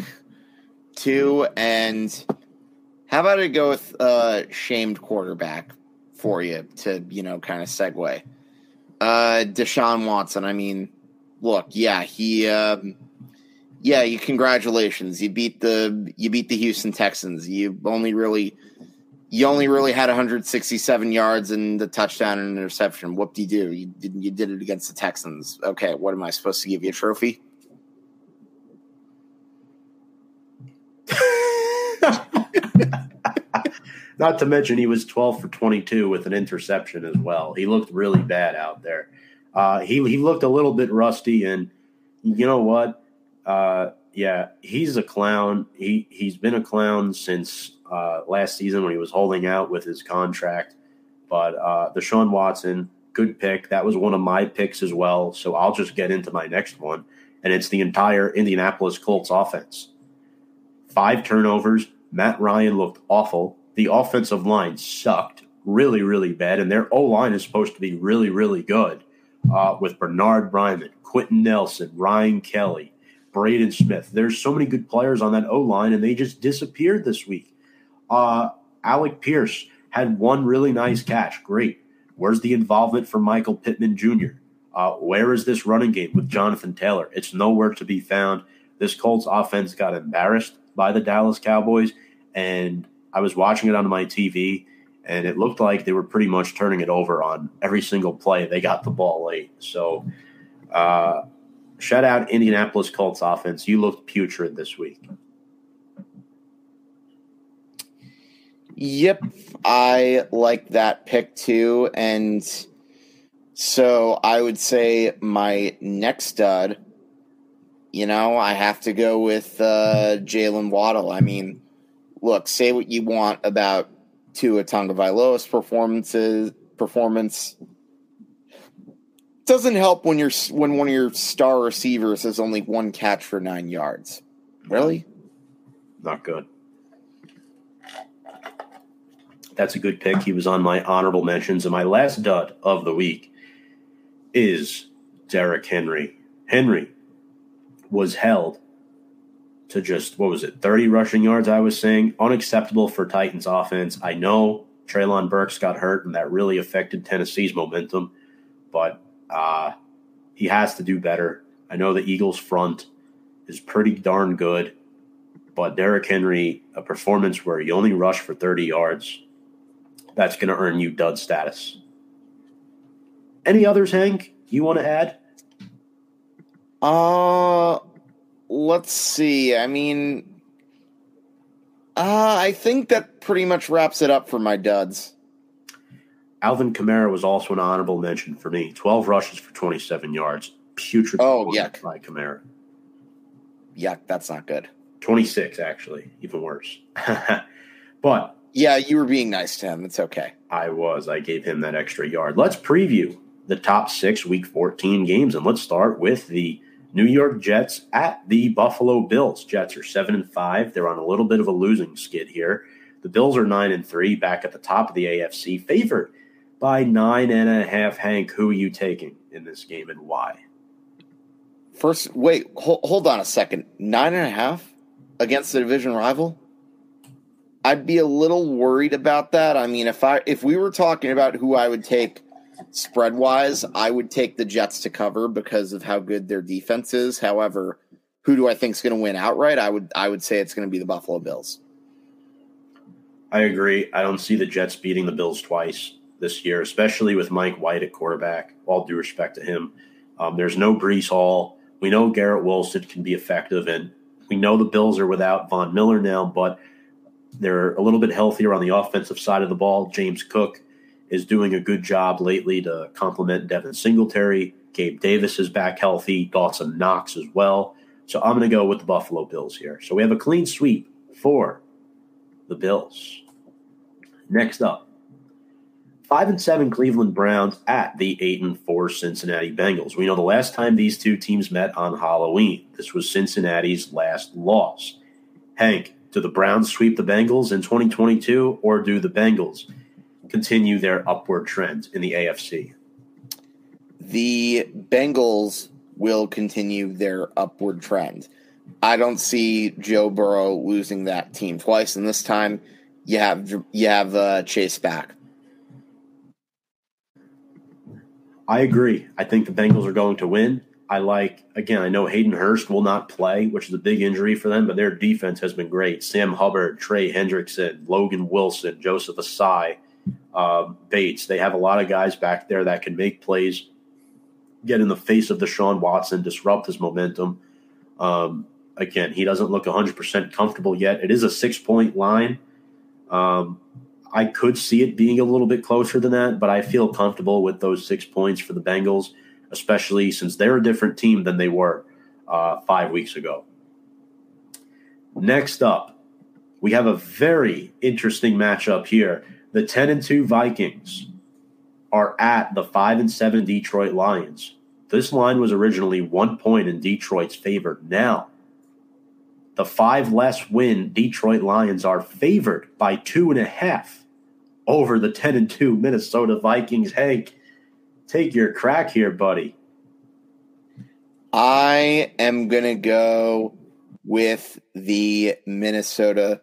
too. And how about I go with uh, shamed quarterback? For you to, you know, kind of segue. Uh, Deshaun Watson. I mean, look, yeah, he, um, yeah, you congratulations. You beat the you beat the Houston Texans. You only really you only really had 167 yards and the touchdown and interception. Do you do? You did you did it against the Texans. Okay, what am I supposed to give you a trophy? Not to mention he was 12 for 22 with an interception as well. He looked really bad out there. Uh, he he looked a little bit rusty, and you know what? Uh, yeah, he's a clown. He he's been a clown since uh, last season when he was holding out with his contract. But uh, Deshaun Watson, good pick. That was one of my picks as well. So I'll just get into my next one, and it's the entire Indianapolis Colts offense. Five turnovers. Matt Ryan looked awful. The offensive line sucked really, really bad, and their O line is supposed to be really, really good. Uh, with Bernard Raimann, Quenton Nelson, Ryan Kelly, Braden Smith. There's so many good players on that O line, and they just disappeared this week. Uh, Alec Pierce had one really nice catch. Great. Where's the involvement for Michael Pittman Jr.? Uh, where is this running game with Jonathan Taylor? It's nowhere to be found. This Colts offense got embarrassed by the Dallas Cowboys, and I was watching it on my TV, and it looked like they were pretty much turning it over on every single play. They got the ball late. So, uh, shout out Indianapolis Colts offense. You looked putrid this week. Yep, I like that pick too. And so I would say my next stud, you know, I have to go with uh, Jaylen Waddle. I mean, look, say what you want about Tua Tagovailoa's performances performance. Doesn't help when you're when one of your star receivers has only one catch for nine yards. Really? Not good. That's a good pick. He was on my honorable mentions. And my last dud of the week is Derrick Henry. Henry was held to just, what was it, 30 rushing yards, I was saying. Unacceptable for Titans offense. I know Treylon Burks got hurt, and that really affected Tennessee's momentum, but uh, he has to do better. I know the Eagles' front is pretty darn good, but Derrick Henry, a performance where he only rushed for 30 yards, that's going to earn you dud status. Any others, Hank, you want to add? Uh, let's see. I mean, uh, I think that pretty much wraps it up for my duds. Alvin Kamara was also an honorable mention for me. 12 rushes for 27 yards. Putrid oh, yuck. by Kamara. Yuck, that's not good. 26, actually, even worse. but yeah, you were being nice to him. It's okay. I was. I gave him that extra yard. Let's preview the top six week 14 games. And let's start with the New York Jets at the Buffalo Bills. Jets are seven and five. They're on a little bit of a losing skid here. The Bills are nine and three, back at the top of the AFC, favored by nine and a half. Hank, who are you taking in this game and why? First, wait, hold, hold on a second. Nine and a half against the division rival? I'd be a little worried about that. I mean, if I if we were talking about who I would take spread wise, I would take the Jets to cover because of how good their defense is. However, who do I think is going to win outright? I would I would say it's going to be the Buffalo Bills. I agree. I don't see the Jets beating the Bills twice this year, especially with Mike White at quarterback. All due respect to him, um, there's no Breece Hall. We know Garrett Wilson can be effective, and we know the Bills are without Von Miller now, but they're a little bit healthier on the offensive side of the ball. James Cook is doing a good job lately to complement Devin Singletary. Gabe Davis is back healthy. Dawson Knox as well. So I'm going to go with the Buffalo Bills here. So we have a clean sweep for the Bills. Next up, five and seven Cleveland Browns at the eight and four Cincinnati Bengals. We know the last time these two teams met on Halloween. This was Cincinnati's last loss. Hank, do the Browns sweep the Bengals in 2022, or do the Bengals continue their upward trend in the AFC? The Bengals will continue their upward trend. I don't see Joe Burrow losing that team twice, and this time you have you have uh, Chase back. I agree. I think the Bengals are going to win. I like, again, I know Hayden Hurst will not play, which is a big injury for them, but their defense has been great. Sam Hubbard, Trey Hendrickson, Logan Wilson, Joseph Ossai, uh, Bates. They have a lot of guys back there that can make plays, get in the face of the Deshaun Watson, disrupt his momentum. Um, again, he doesn't look 100% comfortable yet. It is a six point line. Um, I could see it being a little bit closer than that, but I feel comfortable with those six points for the Bengals especially since they're a different team than they were uh, five weeks ago. Next up, we have a very interesting matchup here. The 10 and 2 Vikings are at the five and seven Detroit Lions. This line was originally one point in Detroit's favor. Now, the five less win Detroit Lions are favored by two and a half over the 10 and 2 Minnesota Vikings. Hank, take your crack here, buddy. I am going to go with the Minnesota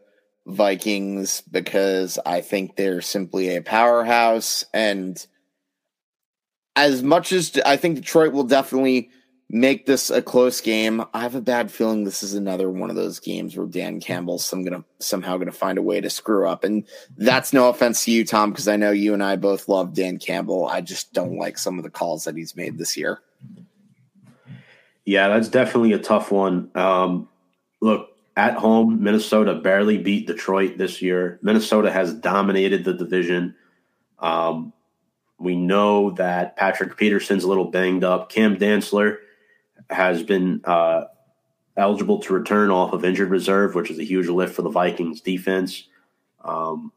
Vikings because I think they're simply a powerhouse. And as much as I think Detroit will definitely make this a close game, I have a bad feeling this is another one of those games where Dan Campbell's some gonna somehow gonna find a way to screw up. And that's no offense to you, Tom, because I know you and I both love Dan Campbell. I just don't like some of the calls that he's made this year. Yeah, that's definitely a tough one. Um, look, at home, Minnesota barely beat Detroit this year. Minnesota has dominated the division. Um, we know that Patrick Peterson's a little banged up. Cam Dantzler has been uh, eligible to return off of injured reserve, which is a huge lift for the Vikings defense. Um,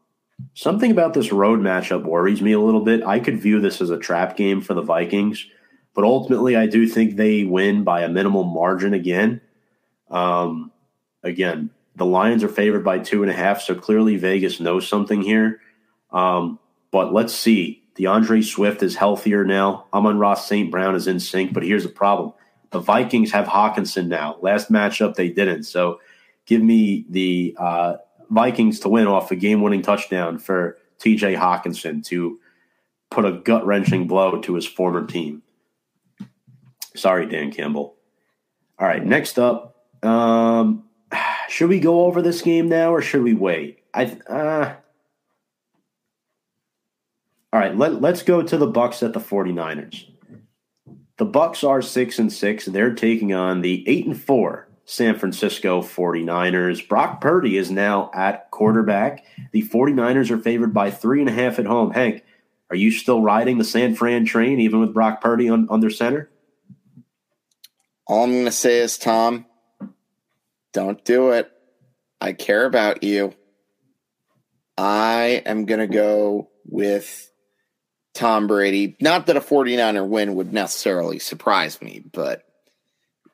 something about this road matchup worries me a little bit. I could view this as a trap game for the Vikings but ultimately, I do think they win by a minimal margin again. Um, again, the Lions are favored by two and a half, so clearly Vegas knows something here. Um, but let's see. D'Andre Swift is healthier now. Amon-Ra St. Brown is in sync, but here's the problem. The Vikings have Hockenson now. Last matchup, they didn't. So give me the uh, Vikings to win off a game winning touchdown for TJ Hockenson to put a gut wrenching blow to his former team. Sorry, Dan Campbell. All right, next up, um, should we go over this game now or should we wait? I uh, all right, let, let's go to the Bucs at the 49ers. The Bucs are 6 and 6. They're taking on the 8 and 4 San Francisco 49ers. Brock Purdy is now at quarterback. The 49ers are favored by three and a half at home. Hank, are you still riding the San Fran train even with Brock Purdy on, on their center? All I'm going to say is, Tom, don't do it. I care about you. I am going to go with Tom Brady. Not that a 49er win would necessarily surprise me, but,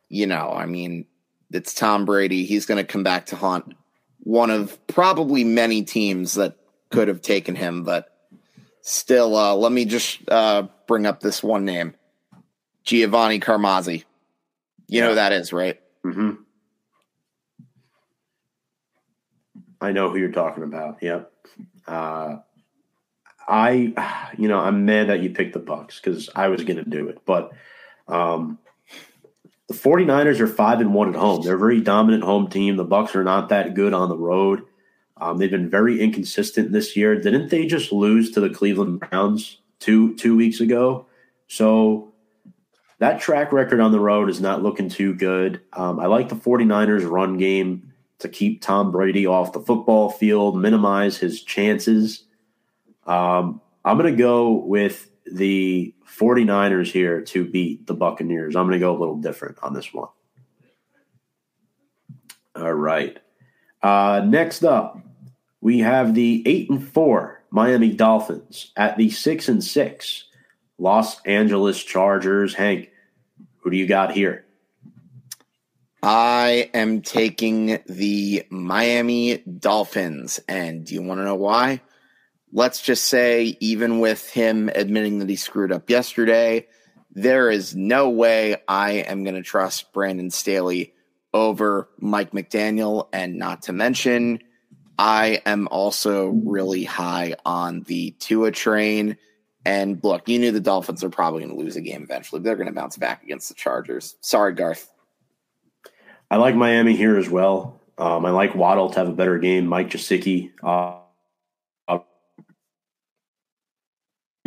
you know, I mean, it's Tom Brady. He's going to come back to haunt one of probably many teams that could have taken him, but still, uh, let me just uh, bring up this one name Giovanni Carmazzi. You know who that is, right? Mm-hmm. I know who you're talking about. Yep. Uh, I, you know, I'm mad that you picked the Bucs because I was going to do it, but um, the 49ers are five and one at home. They're a very dominant home team. The Bucs are not that good on the road. Um, they've been very inconsistent this year. Didn't they just lose to the Cleveland Browns two two weeks ago? So that track record on the road is not looking too good. Um, I like the 49ers run game to keep Tom Brady off the football field, minimize his chances. Um, I'm going to go with the 49ers here to beat the Buccaneers. I'm going to go a little different on this one. All right. Uh, next up, we have the 8 and 4 Miami Dolphins at the 6 and 6 Los Angeles Chargers. Hank, who do you got here? I am taking the Miami Dolphins. And do you want to know why? Let's just say, even with him admitting that he screwed up yesterday, there is no way I am going to trust Brandon Staley over Mike McDaniel. And not to mention, I am also really high on the Tua train. And look, you knew the Dolphins are probably going to lose a game eventually. They're going to bounce back against the Chargers. Sorry, Garth. I like Miami here as well. Um, I like Waddle to have a better game. Mike Gesicki. Uh, uh,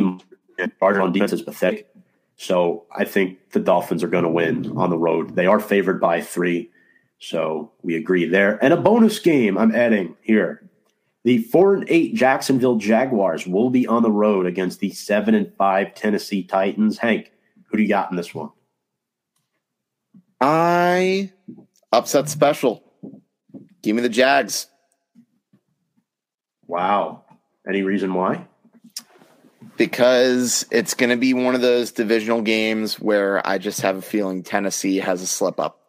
on defense is pathetic. So I think the Dolphins are going to win on the road. They are favored by three. So we agree there. And a bonus game I'm adding here. The four and eight Jacksonville Jaguars will be on the road against the seven and five Tennessee Titans. Hank, who do you got in this one? I upset special. Give me the Jags. Wow. Any reason why? Because it's going to be one of those divisional games where I just have a feeling Tennessee has a slip up.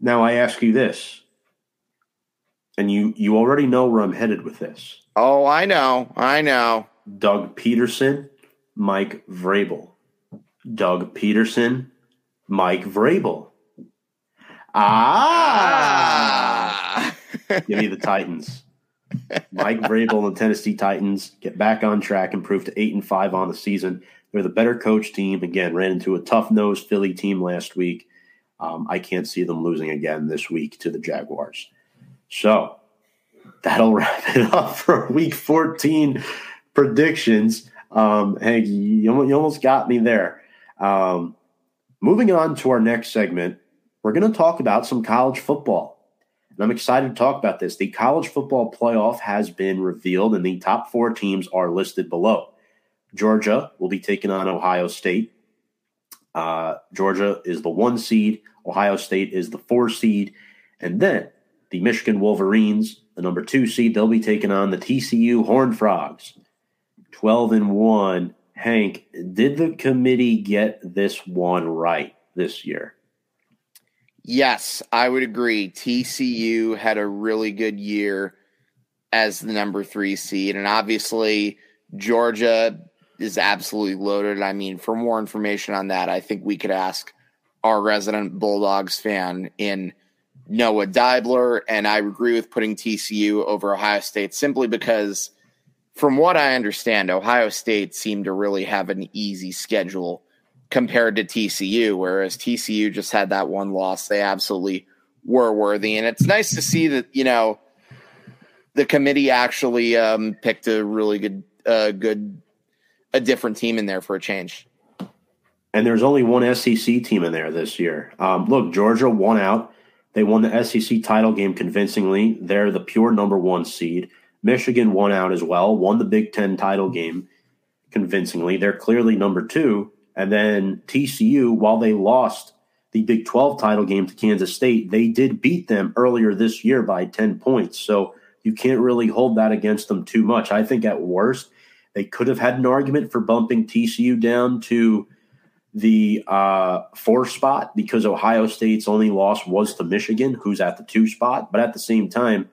Now I ask you this, and you you already know where I'm headed with this. Oh, I know, I know. Doug Pederson, Mike Vrabel. Doug Pederson, Mike Vrabel. Ah, give me the Titans. Mike Vrabel and the Tennessee Titans get back on track, improve to eight and five on the season. They're the better coach team. Again, ran into a tough nosed Philly team last week. Um, I can't see them losing again this week to the Jaguars. So that'll wrap it up for week 14 predictions. Um, Hank, you, you almost got me there. Um, moving on to our next segment, we're going to talk about some college football. And I'm excited to talk about this. The college football playoff has been revealed, and the top four teams are listed below. Georgia will be taking on Ohio State. Uh, Georgia is the one seed. Ohio State is the four seed. And then the Michigan Wolverines, the number two seed, they'll be taking on the TCU Horned Frogs. 12 and 1. Hank, did the committee get this one right this year? Yes, I would agree. TCU had a really good year as the number three seed. And obviously, Georgia is absolutely loaded. I mean, for more information on that, I think we could ask our resident Bulldogs fan in Noah Dibler. And I agree with putting TCU over Ohio State simply because, from what I understand, Ohio State seemed to really have an easy schedule compared to TCU, whereas TCU just had that one loss. They absolutely were worthy. And it's nice to see that, you know, the committee actually um, picked a really good, uh, good, a different team in there for a change. And there's only one SEC team in there this year. Um, look, Georgia won out. They won the SEC title game convincingly. They're the pure number one seed. Michigan won out as well, won the Big Ten title game convincingly. They're clearly number two. And then TCU, while they lost the Big 12 title game to Kansas State, they did beat them earlier this year by 10 points. So you can't really hold that against them too much. I think at worst, they could have had an argument for bumping TCU down to the uh, four spot because Ohio State's only loss was to Michigan, who's at the two spot. But at the same time,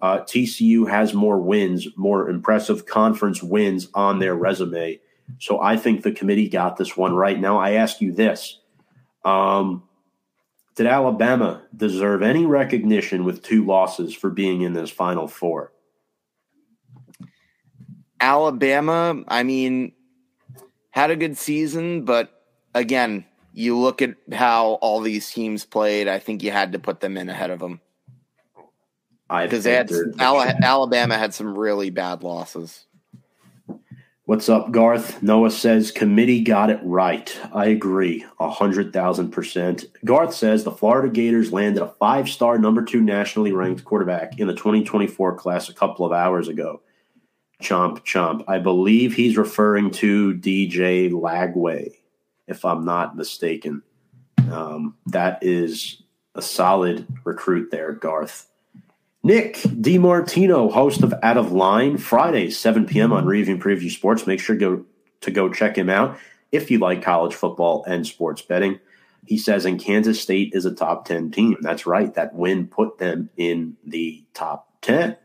uh, TCU has more wins, more impressive conference wins on their resume. So I think the committee got this one right. Now I ask you this: um, Did Alabama deserve any recognition with two losses for being in this Final Four? Alabama, I mean, had a good season, but again, you look at how all these teams played. I think you had to put them in ahead of them I because they had Alabama had some really bad losses. What's up, Garth? Noah says committee got it right. I agree, a hundred thousand percent. Garth says the Florida Gators landed a five-star number two nationally ranked quarterback in the 2024 class a couple of hours ago. Chomp chomp. I believe he's referring to DJ Lagway, if I'm not mistaken. Um, that is a solid recruit there, Garth. Nick DiMartino, host of Out of Line, Fridays, 7 p.m. on Review and Preview Sports. Make sure to go, to go check him out if you like college football and sports betting. He says, in Kansas State is a top 10 team. That's right. That win put them in the top 10.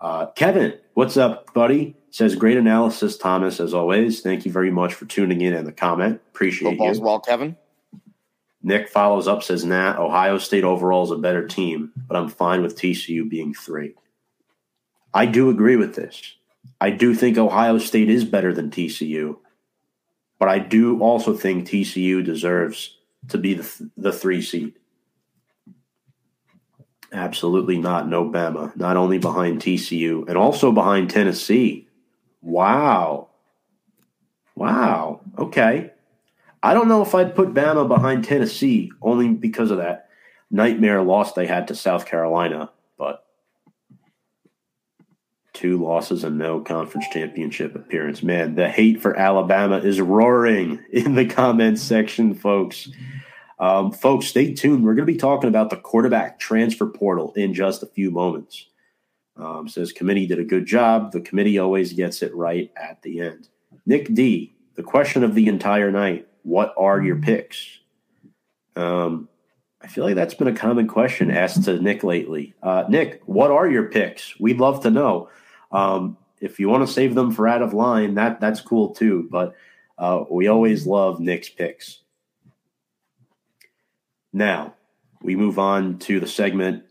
Uh, Kevin, what's up, buddy? Says, great analysis, Thomas, as always. Thank you very much for tuning in and the comment. Appreciate Football's you. well, Kevin. Nick follows up, says, nah, Ohio State overall is a better team, but I'm fine with TCU being three. I do agree with this. I do think Ohio State is better than TCU, but I do also think TCU deserves to be the, th- the three seed. Absolutely not. No Bama. Not only behind TCU and also behind Tennessee. Wow. Wow. Okay. I don't know if I'd put Bama behind Tennessee only because of that nightmare loss they had to South Carolina, but two losses and no conference championship appearance. Man, the hate for Alabama is roaring in the comments section, folks. Um, folks, stay tuned. We're going to be talking about the quarterback transfer portal in just a few moments. Um, says committee did a good job. The committee always gets it right at the end. Nick D, the question of the entire night: What are your picks? Um, I feel like that's been a common question asked to Nick lately. Uh, Nick, what are your picks? We'd love to know. Um, if you want to save them for out of line, that that's cool too. But uh, we always love Nick's picks. Now we move on to the segment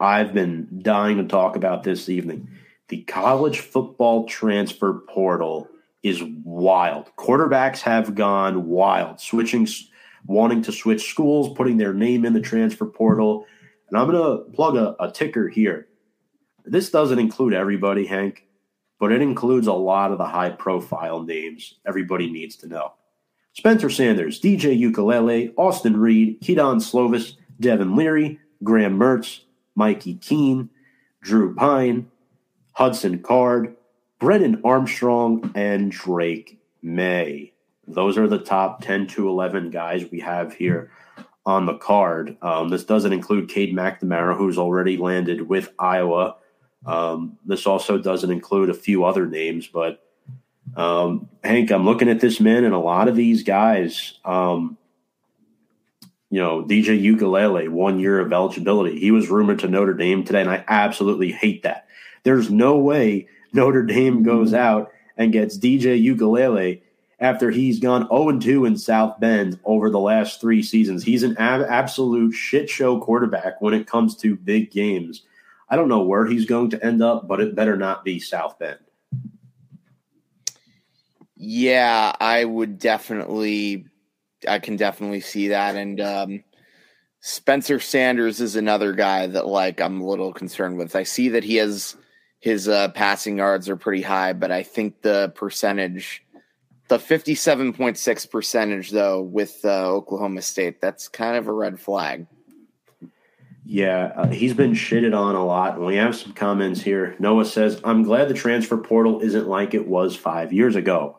I've been dying to talk about this evening. The college football transfer portal is wild. Quarterbacks have gone wild, switching wanting to switch schools, putting their name in the transfer portal. And I'm going to plug a, a ticker here. This doesn't include everybody, Hank, but it includes a lot of the high profile names everybody needs to know. Spencer Sanders, DJ Uiagalelei, Austin Reed, Kedon Slovis, Devin Leary, Graham Mertz, Mikey Keene, Drew Pyne, Hudson Card, Brennan Armstrong, and Drake Maye. Those are the top 10 to 11 guys we have here on the card. Um, this doesn't include Cade McNamara, who's already landed with Iowa. Um, this also doesn't include a few other names, but um, Hank, I'm looking at this man, and a lot of these guys, um, you know, DJ Uiagalelei, one year of eligibility. He was rumored to Notre Dame today, and I absolutely hate that. There's no way Notre Dame goes out and gets DJ Uiagalelei after he's gone 0 2 in South Bend over the last three seasons. He's an ab- absolute shit show quarterback when it comes to big games. I don't know where he's going to end up, but it better not be South Bend. Yeah, I would definitely, I can definitely see that. And um, Spencer Sanders is another guy that, like, I'm a little concerned with. I see that he has his uh, passing yards are pretty high, but I think the percentage the 57.6 percentage though with uh, Oklahoma State, that's kind of a red flag. Yeah, uh, he's been shitted on a lot. We have some comments here. Noah says, I'm glad the transfer portal isn't like it was five years ago,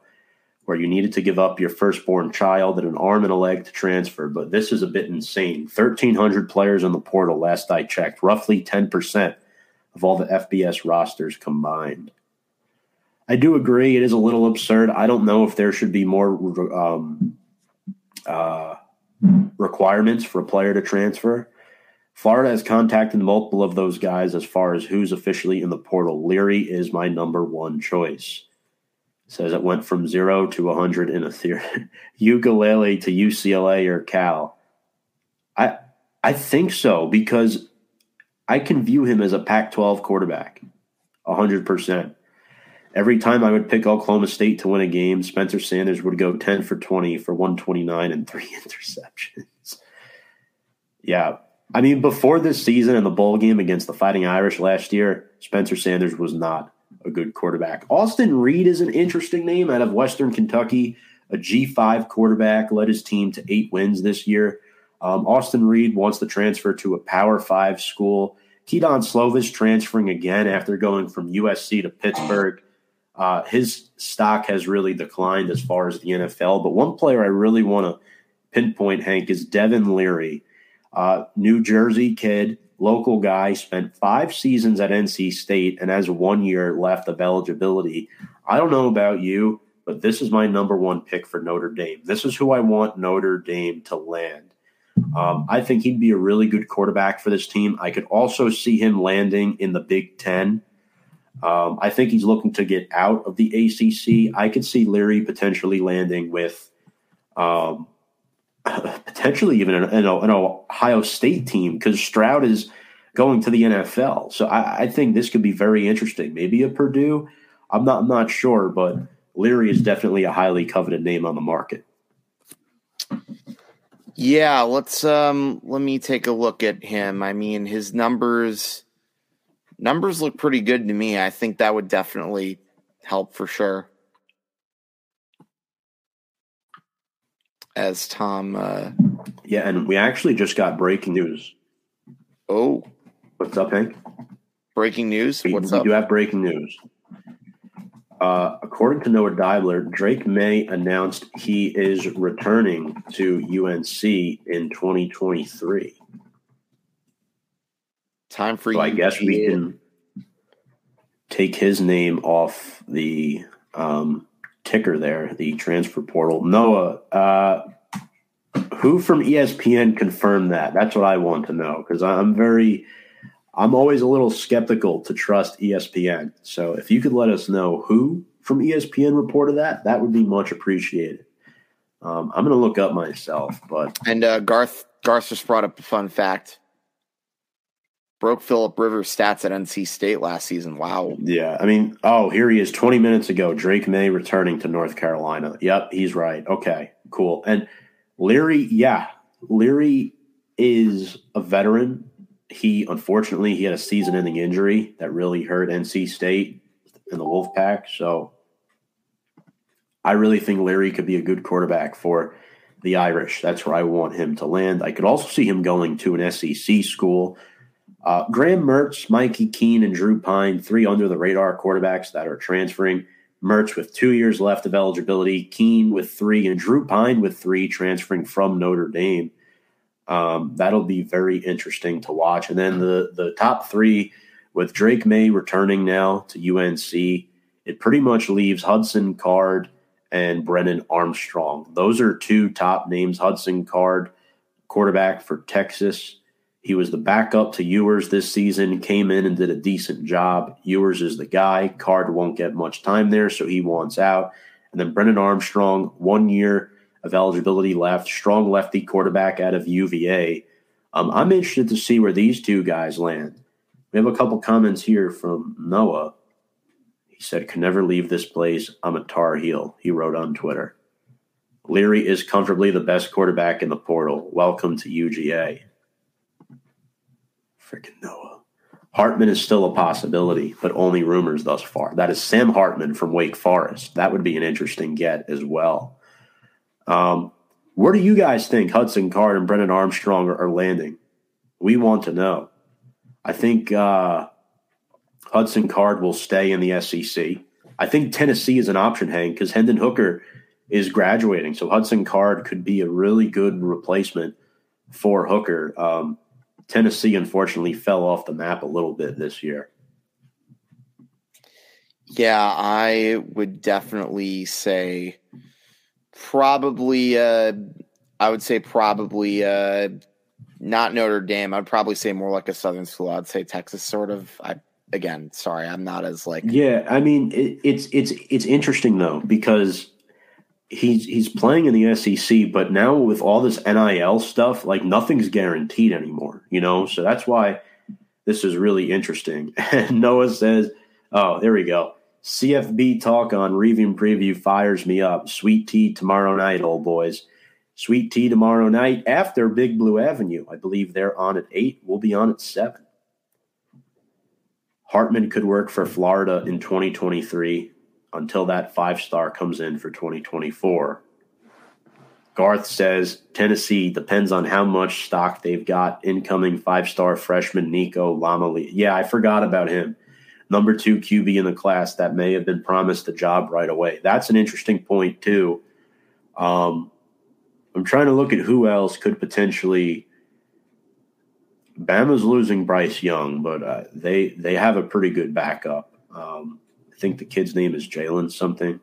where you needed to give up your firstborn child and an arm and a leg to transfer. But this is a bit insane. 1,300 players in the portal, last I checked, roughly 10% of all the FBS rosters combined. I do agree. It is a little absurd. I don't know if there should be more um, uh, requirements for a player to transfer. Florida has contacted multiple of those guys as far as who's officially in the portal. Leary is my number one choice. says it went from zero to 100 in a theory. Uiagalelei to UCLA or Cal. I I think so because I can view him as a Pac 12 quarterback 100%. Every time I would pick Oklahoma State to win a game, Spencer Sanders would go 10 for 20 for 129 and three interceptions. yeah. I mean, before this season and the bowl game against the Fighting Irish last year, Spencer Sanders was not a good quarterback. Austin Reed is an interesting name out of Western Kentucky, a G5 quarterback, led his team to eight wins this year. Um, Austin Reed wants to transfer to a Power Five school. Kedon Slovis transferring again after going from USC to Pittsburgh. Uh, his stock has really declined as far as the NFL. But one player I really want to pinpoint, Hank, is Devin Leary, uh, New Jersey kid, local guy, spent five seasons at NC State and has one year left of eligibility. I don't know about you, but this is my number one pick for Notre Dame. This is who I want Notre Dame to land. Um, I think he'd be a really good quarterback for this team. I could also see him landing in the Big Ten um, I think he's looking to get out of the ACC. I could see Leary potentially landing with, um, potentially even an, an, an, Ohio State team because Stroud is going to the NFL. So I, I, think this could be very interesting. Maybe a Purdue. I'm not. I'm not sure, but Leary is definitely a highly coveted name on the market. Yeah, let's um let me take a look at him. I mean, his numbers numbers look pretty good to me. I think that would definitely help for sure. As Tom, uh, yeah, and we actually just got breaking news. Oh, what's up, Hank? Breaking news. We, what's we up? do have breaking news. Uh, according to Noah Dibler, Drake Maye announced he is returning to UNC in 2023. Time for so. I guess we can. take his name off the um, ticker there, the transfer portal. Noah, uh, who from ESPN confirmed that? That's what I want to know because I'm very, I'm always a little skeptical to trust ESPN. So if you could let us know who from ESPN reported that, that would be much appreciated. Um, I'm going to look up myself, but and uh, Garth Garth just brought up a fun fact. Broke Philip Rivers stats at NC State last season. Wow. Yeah, I mean, oh, here he is 20 minutes ago. Drake Maye returning to North Carolina. Yep, he's right. Okay, cool. And Leary, yeah, Leary is a veteran. He unfortunately he had a season-ending injury that really hurt NC State and the Wolfpack. So I really think Leary could be a good quarterback for the Irish. That's where I want him to land. I could also see him going to an SEC school. Uh, Graham Mertz, Mikey Keene, and Drew Pyne, three under the radar quarterbacks that are transferring. Mertz with two years left of eligibility, Keene with three, and Drew Pyne with three transferring from Notre Dame. Um, that'll be very interesting to watch. And then the the top three with Drake Maye returning now to UNC, it pretty much leaves Hudson Card and Brennan Armstrong. Those are two top names. Hudson Card, quarterback for Texas. He was the backup to Ewers this season, came in and did a decent job. Ewers is the guy. Card won't get much time there, so he wants out. And then Brennan Armstrong, one year of eligibility left, strong lefty quarterback out of UVA. Um, I'm interested to see where these two guys land. We have a couple comments here from Noah. He said, Can never leave this place. I'm a Tar Heel, he wrote on Twitter. Leary is comfortably the best quarterback in the portal. Welcome to UGA. Freaking Noah. Hartman is still a possibility, but only rumors thus far. That is Sam Hartman from Wake Forest. That would be an interesting get as well. Um, where do you guys think Hudson Card and Brendan Armstrong are, are landing? We want to know. I think uh, Hudson Card will stay in the SEC. I think Tennessee is an option, Hank, because Hendon Hooker is graduating. So Hudson Card could be a really good replacement for Hooker. Um, Tennessee, unfortunately, fell off the map a little bit this year. Yeah, I would definitely say probably, uh, I would say probably uh, not Notre Dame. I'd probably say more like a Southern school. I'd say Texas, sort of. I again, sorry, I'm not as like. Yeah, I mean, it, it's it's it's interesting though because he's he's playing in the SEC, but now with all this NIL stuff, like nothing's guaranteed anymore, you know. So that's why this is really interesting. And Noah says, "Oh, there we go. CFB talk on review preview fires me up. Sweet tea tomorrow night, old boys. Sweet tea tomorrow night after Big Blue Avenue. I believe they're on at eight. We'll be on at seven. Hartman could work for Florida in 2023 until that five star comes in for 2024. Garth says Tennessee depends on how much stock they've got. Incoming five star freshman Nico Iamaleava. Yeah, I forgot about him. Number two QB in the class that may have been promised a job right away. That's an interesting point, too. Um, I'm trying to look at who else could potentially. Bama's losing Bryce Young, but uh, they they have a pretty good backup. Um, I think the kid's name is Jalen something.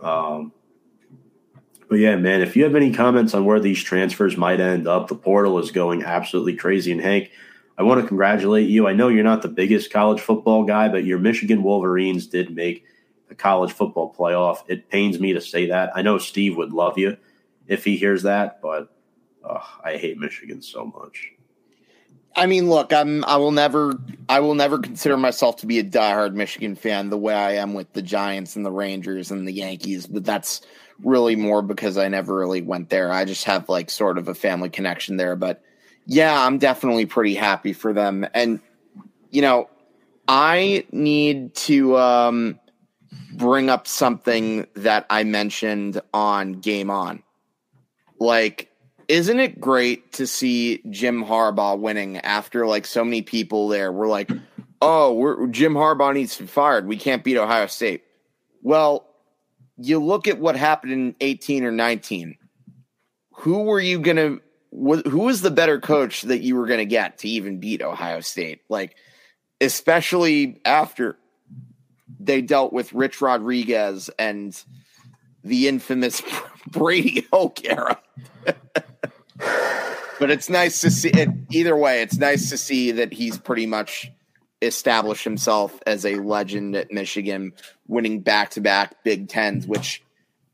Um, but yeah, man, if you have any comments on where these transfers might end up, the portal is going absolutely crazy. And Hank, I want to congratulate you. I know you're not the biggest college football guy, but your Michigan Wolverines did make the college football playoff. It pains me to say that. I know Steve would love you if he hears that, but I hate Michigan so much. I mean, look, I'm I will never I will never consider myself to be a diehard Michigan fan the way I am with the Giants and the Rangers and the Yankees, but that's really more because I never really went there. I just have like sort of a family connection there, but yeah, I'm definitely pretty happy for them. And you know, I need to um bring up something that I mentioned on Game On. Like isn't it great to see Jim Harbaugh winning after like so many people there were like, "Oh, we're, Jim Harbaugh needs to be fired. We can't beat Ohio State." Well, you look at what happened in 18 or 19. Who were you going to who was the better coach that you were going to get to even beat Ohio State? Like especially after they dealt with Rich Rodriguez and the infamous Brady Hoke era. but it's nice to see it either way. It's nice to see that he's pretty much established himself as a legend at Michigan, winning back to back Big Tens, which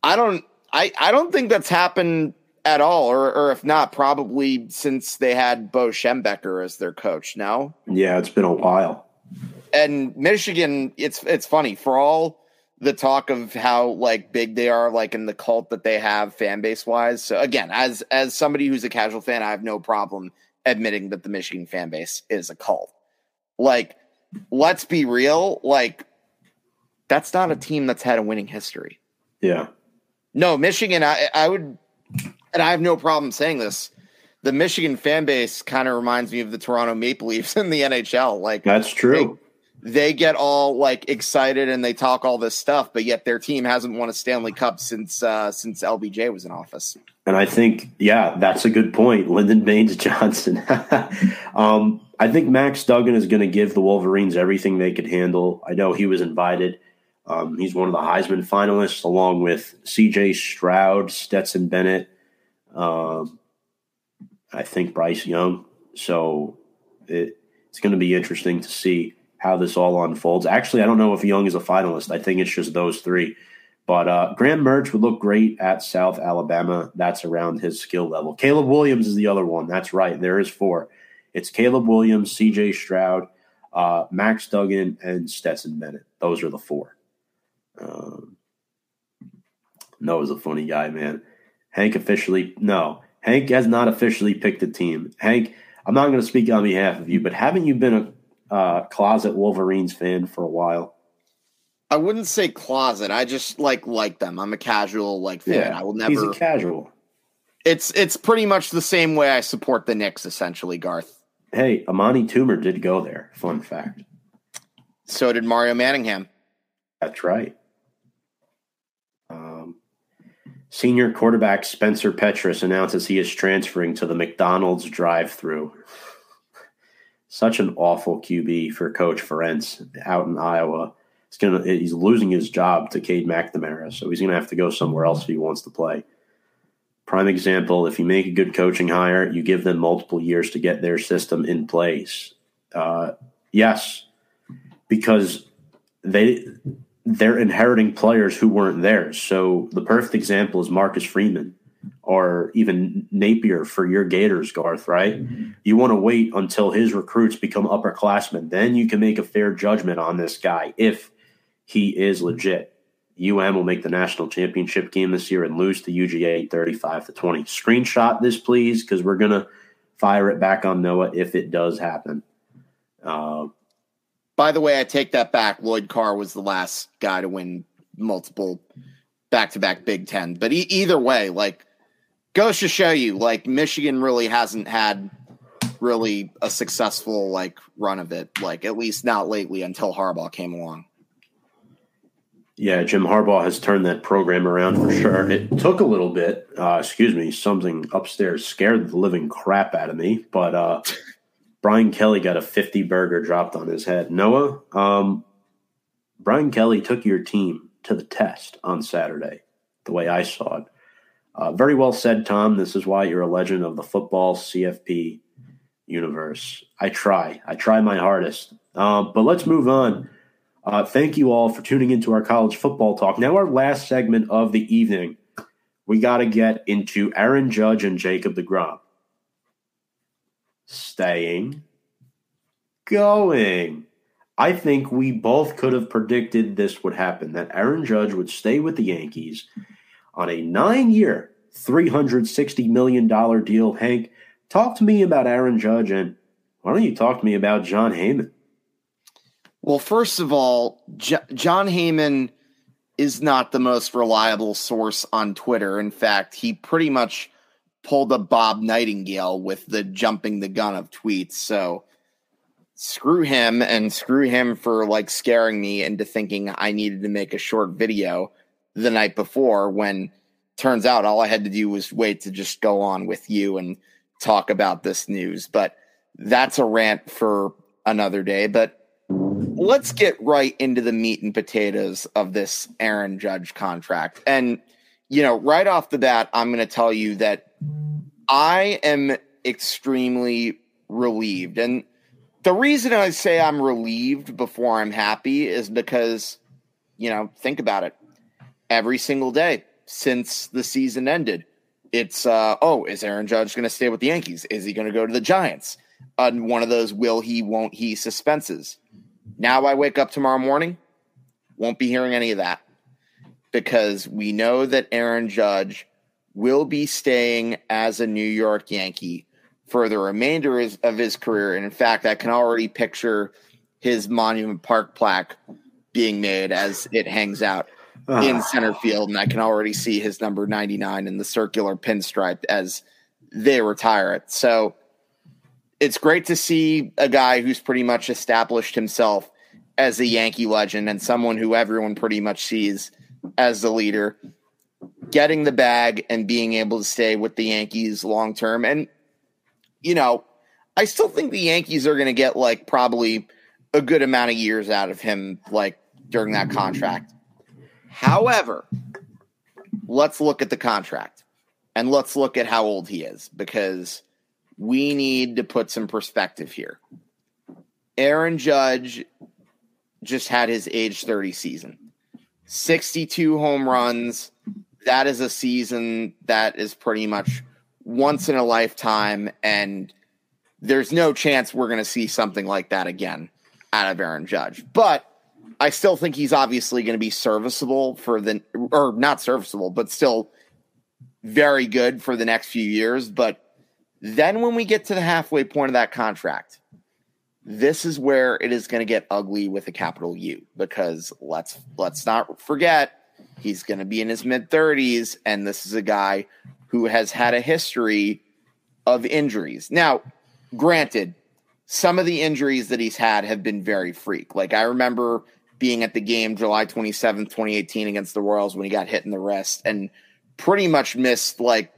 I don't I, I don't think that's happened at all, or or if not, probably since they had Bo Schembechler as their coach. No, Yeah, it's been a while. and Michigan, it's it's funny for all the talk of how like big they are, like in the cult that they have fan base wise. So again, as as somebody who's a casual fan, I have no problem admitting that the Michigan fan base is a cult. Like, let's be real, like that's not a team that's had a winning history. Yeah. No, Michigan, I, I would, and I have no problem saying this. The Michigan fan base kind of reminds me of the Toronto Maple Leafs in the NHL. Like That's true. they get all like excited and they talk all this stuff, but yet their team hasn't won a Stanley Cup since uh, since LBJ was in office. And I think, yeah, that's a good point. Lyndon Baines Johnson. um, I think Max Duggan is going to give the Wolverines everything they could handle. I know he was invited. Um, he's one of the Heisman finalists, along with C.J. Stroud, Stetson Bennett, um, I think Bryce Young. So it, it's going to be interesting to see how this all unfolds. Actually, I don't know if Young is a finalist. I think it's just those three. But uh, Graham Mertz would look great at South Alabama. That's around his skill level. Caleb Williams is the other one. That's right. There is four. It's Caleb Williams, C.J. Stroud, uh, Max Duggan, and Stetson Bennett. Those are the four. Um, Noah's a funny guy, man. Hank officially no. Hank has not officially picked a team. Hank, I'm not going to speak on behalf of you, but haven't you been a uh, closet Wolverines fan for a while? I wouldn't say closet. I just like like them. I'm a casual like fan. I will He's never. a casual. it's it's pretty much the same way I support the Knicks. Essentially, Garth. Hey, Amani Toomer did go there. Fun fact. So did Mario Manningham. That's right. Um, senior quarterback Spencer Petras announces he is transferring to the McDonald's drive-through. Such an awful QB for Coach Ferentz out in Iowa. He's gonna he's losing his job to Cade McNamara, so he's gonna have to go somewhere else if he wants to play. Prime example: if you make a good coaching hire, you give them multiple years to get their system in place. Uh, yes, because they they're inheriting players who weren't theirs. So the perfect example is Marcus Freeman or even Napier for your Gators, Garth, right? You want to wait until his recruits become upperclassmen. Then you can make a fair judgment on this guy if he is legit. UM will make the national championship game this year and lose to UGA 35 to 20. Screenshot this, please, because we're going to fire it back on Noah if it does happen. Uh, By the way, I take that back. Lloyd Carr was the last guy to win multiple back-to-back Big Ten. But e- either way, like goes to show you, like Michigan really hasn't had really a successful like run of it. Like at least not lately until Harbaugh came along. Yeah, Jim Harbaugh has turned that program around for sure. It took a little bit. Uh, excuse me, something upstairs scared the living crap out of me. But uh, Brian Kelly got a 50 burger dropped on his head. Noah, um, Brian Kelly took your team to the test on Saturday, the way I saw it. Uh, very well said, Tom. This is why you're a legend of the football CFP universe. I try. I try my hardest. Um, but let's move on. Uh, thank you all for tuning into our college football talk. Now, our last segment of the evening, we got to get into Aaron Judge and Jacob DeGrom. Staying, going. I think we both could have predicted this would happen that Aaron Judge would stay with the Yankees on a nine year, $360 million deal. Hank, talk to me about Aaron Judge and why don't you talk to me about Jon Heyman? Well, first of all, J- Jon Heyman is not the most reliable source on Twitter. In fact, he pretty much pulled a Bob Nightingale with the jumping the gun of tweets. So screw him and screw him for like scaring me into thinking I needed to make a short video the night before when turns out all I had to do was wait to just go on with you and talk about this news. But that's a rant for another day. But let's get right into the meat and potatoes of this Aaron Judge contract. And, you know, right off the bat, I'm going to tell you that I am extremely relieved. And the reason I say I'm relieved before I'm happy is because, you know, think about it. Every single day since the season ended, it's, uh, oh, is Aaron Judge going to stay with the Yankees? Is he going to go to the Giants? Uh, one of those will he, won't he suspenses. Now I wake up tomorrow morning, won't be hearing any of that because we know that Aaron Judge will be staying as a New York Yankee for the remainder of his career. And in fact, I can already picture his Monument Park plaque being made as it hangs out uh. in center field. And I can already see his number 99 in the circular pinstripe as they retire it. So it's great to see a guy who's pretty much established himself as a Yankee legend and someone who everyone pretty much sees as the leader getting the bag and being able to stay with the Yankees long term. And, you know, I still think the Yankees are going to get like probably a good amount of years out of him, like during that contract. However, let's look at the contract and let's look at how old he is because we need to put some perspective here. Aaron Judge just had his age 30 season 62 home runs, that is a season that is pretty much once in a lifetime, and there's no chance we're going to see something like that again out of Aaron Judge. But I still think he's obviously going to be serviceable for the, or not serviceable, but still very good for the next few years. But then when we get to the halfway point of that contract, this is where it is going to get ugly with a capital U because let's let's not forget He's going to be in his mid 30s, and this is a guy who has had a history of injuries. Now, granted, some of the injuries that he's had have been very freak. Like I remember being at the game July 27th, 2018 against the Royals when he got hit in the wrist and pretty much missed like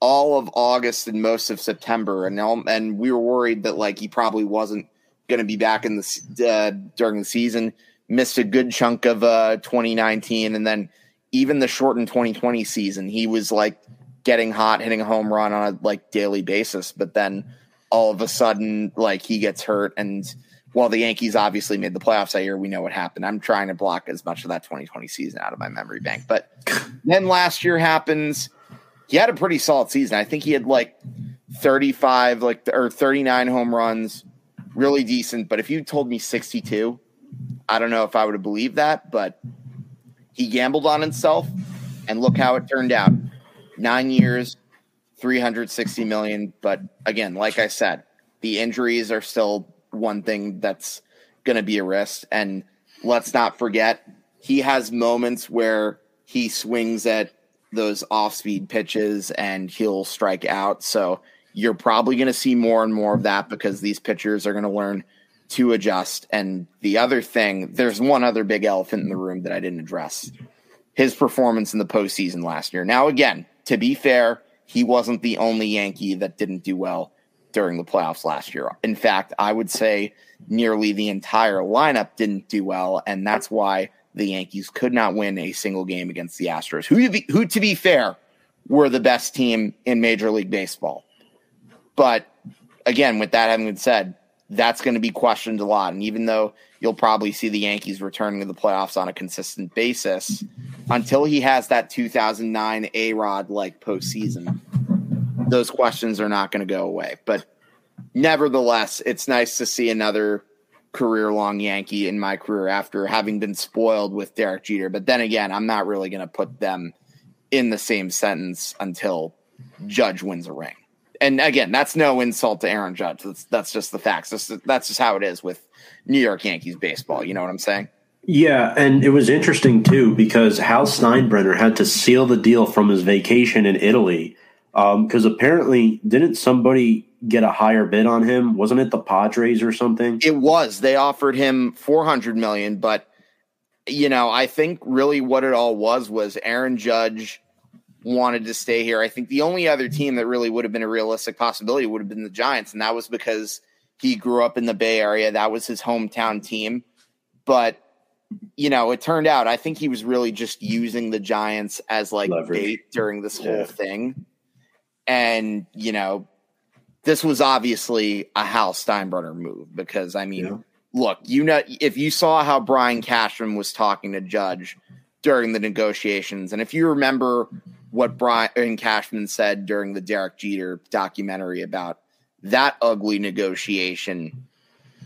all of August and most of September and and we were worried that like he probably wasn't going to be back in the uh, during the season missed a good chunk of uh, 2019, and then even the shortened 2020 season, he was like getting hot, hitting a home run on a like daily basis. But then all of a sudden, like he gets hurt, and while the Yankees obviously made the playoffs that year, we know what happened. I'm trying to block as much of that 2020 season out of my memory bank. But then last year happens. He had a pretty solid season. I think he had like 35, like or 39 home runs, really decent. But if you told me 62, I don't know if I would have believed that, but he gambled on himself, and look how it turned out. Nine years, 360 million. But again, like I said, the injuries are still one thing that's going to be a risk. And let's not forget, he has moments where he swings at those off speed pitches and he'll strike out. So you're probably going to see more and more of that because these pitchers are going to learn to adjust. And the other thing, there's one other big elephant in the room that I didn't address his performance in the postseason last year. Now, again, to be fair, he wasn't the only Yankee that didn't do well during the playoffs last year. In fact, I would say nearly the entire lineup didn't do well, and that's why the Yankees could not win a single game against the Astros, who, who to be fair, were the best team in Major League Baseball. But again, with that having been said, that's going to be questioned a lot. And even though you'll probably see the Yankees returning to the playoffs on a consistent basis, until he has that 2009 A Rod like postseason, those questions are not going to go away. But nevertheless, it's nice to see another career long Yankee in my career after having been spoiled with Derek Jeter. But then again, I'm not really going to put them in the same sentence until Judge wins a ring and again, that's no insult to Aaron Judge. That's that's just the facts. That's that's just how it is with New York Yankees baseball. You know what I'm saying? Yeah, and it was interesting too because Hal Steinbrenner had to seal the deal from his vacation in Italy because um, apparently didn't somebody get a higher bid on him? Wasn't it the Padres or something? It was. They offered him 400 million, but you know, I think really what it all was was Aaron Judge wanted to stay here. I think the only other team that really would have been a realistic possibility would have been the Giants, and that was because He grew up in the Bay Area. That was his hometown team. But, you know, it turned out I think he was really just using the Giants as like Leverage. bait during this Yeah. whole thing. And, you know, this was obviously a Hal Steinbrenner move because I mean, Yeah. look, you know, if you saw how Brian Cashman was talking to Judge during the negotiations, and if you remember what Brian Cashman said during the Derek Jeter documentary about that ugly negotiation,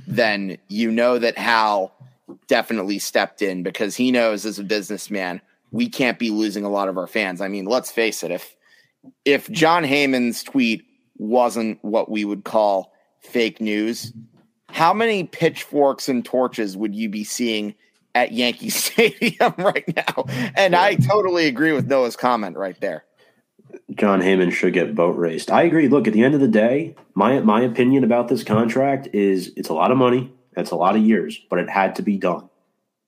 then you know that Hal definitely stepped in because he knows as a businessman we can't be losing a lot of our fans. I mean, let's face it, if if Jon Heyman's tweet wasn't what we would call fake news, how many pitchforks and torches would you be seeing at Yankee Stadium right now? And I totally agree with Noah's comment right there. Jon Heyman should get boat raced. I agree. Look, at the end of the day, my my opinion about this contract is it's a lot of money. It's a lot of years, but it had to be done.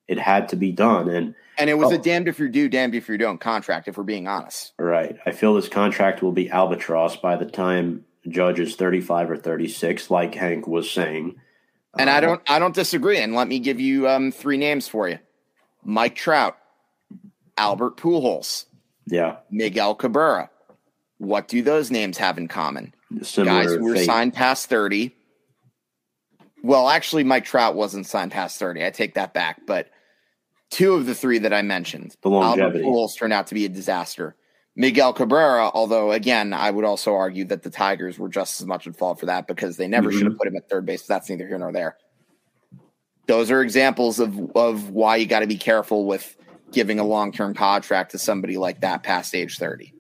It had to be done. And And it was Oh. a damned if you're due, damned if you don't contract, if we're being honest. right, I feel this contract will be albatross by the time Judge is 35 or 36, like Hank was saying. And I Uh, don't I don't disagree. And let me give you um, three names for you. Mike Trout, Albert Pujols, Yeah, Miguel Cabrera. What do those names have in common? similar Guys who were fate. signed past 30. Well, actually, Mike Trout wasn't signed past 30. I take that back. But two of the three that I mentioned, The longevity. Albert Pujols turned out to be a disaster. Miguel Cabrera, although again, I would also argue that the Tigers were just as much at fault for that because they never Mhm. should have put him at third base. That's neither here nor there. Those are examples of of why you got to be careful with giving a long term contract to somebody like that past age 30.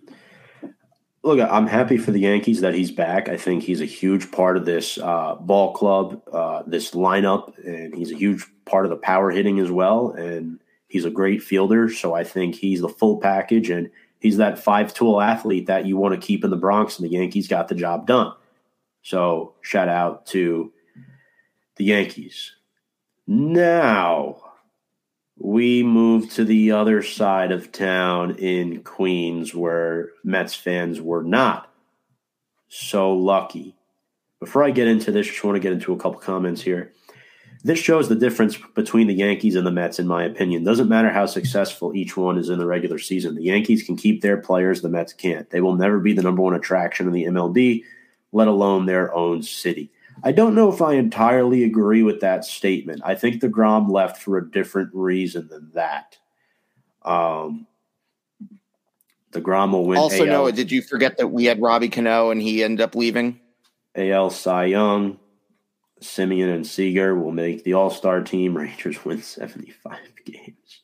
Look, I'm happy for the Yankees that he's back. I think he's a huge part of this uh, ball club, uh, this lineup, and he's a huge part of the power hitting as well. And he's a great fielder, so I think he's the full package, and he's that five tool athlete that you want to keep in the Bronx. And the Yankees got the job done. So shout out to the Yankees. Now we move to the other side of town in Queens where Mets fans were not so lucky. Before I get into this, I just want to get into a couple comments here. This shows the difference between the Yankees and the Mets, in my opinion. Doesn't matter how successful each one is in the regular season. The Yankees can keep their players, the Mets can't. They will never be the number one attraction in the MLB, let alone their own city. I don't know if I entirely agree with that statement. I think deGrom left for a different reason than that. Um, deGrom will win. Also, AL, Noah, did you forget that we had Robbie Cano and he ended up leaving? AL Cy Young, Semien and Seager will make the All Star team. Rangers win seventy five games.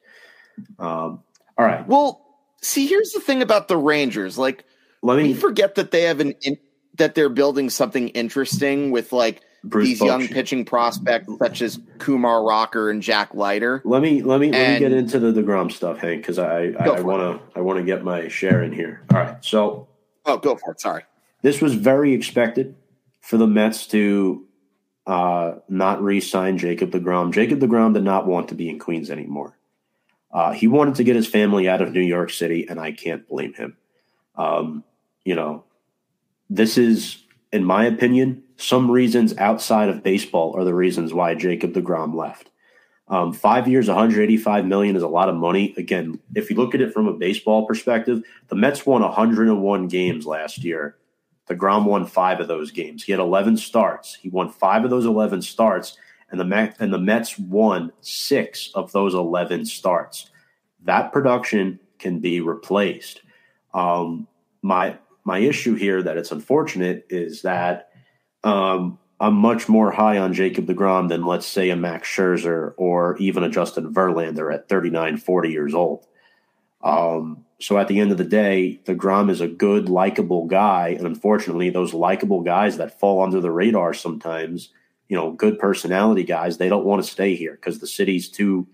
Um, all right, Well, see, here's the thing about the Rangers. Like, let we me forget that they have an in, that they're building something interesting with like Bruce these young pitching prospects such as Kumar Rocker and Jack Leiter. Let me let me let me get into the Degrom stuff, Hank, because I I want to I want to get my share in here. All right, so Oh, go for it. Sorry. this was very expected for the Mets to uh, not re-sign Jacob Degrom. Jacob Degrom did not want to be in Queens anymore. Uh, he wanted to get his family out of New York City, and I can't blame him. Um, you know, this is, in my opinion, some reasons outside of baseball are the reasons why Jacob Degrom left. Um, five years, 185 million is a lot of money. Again, if you look at it from a baseball perspective, the Mets won 101 games last year. deGrom won five of those games. He had 11 starts. He won five of those 11 starts, and the Met, and the Mets won six of those 11 starts. That production can be replaced. Um, my my issue here that it's unfortunate is that um, I'm much more high on Jacob DeGrom than let's say a Max Scherzer or even a Justin Verlander at 39, 40 years old. Um, so at the end of the day, DeGrom is a good, likable guy, and unfortunately, those likable guys that fall under the radar sometimes, you know, good personality guys, they don't want to stay here because the city's too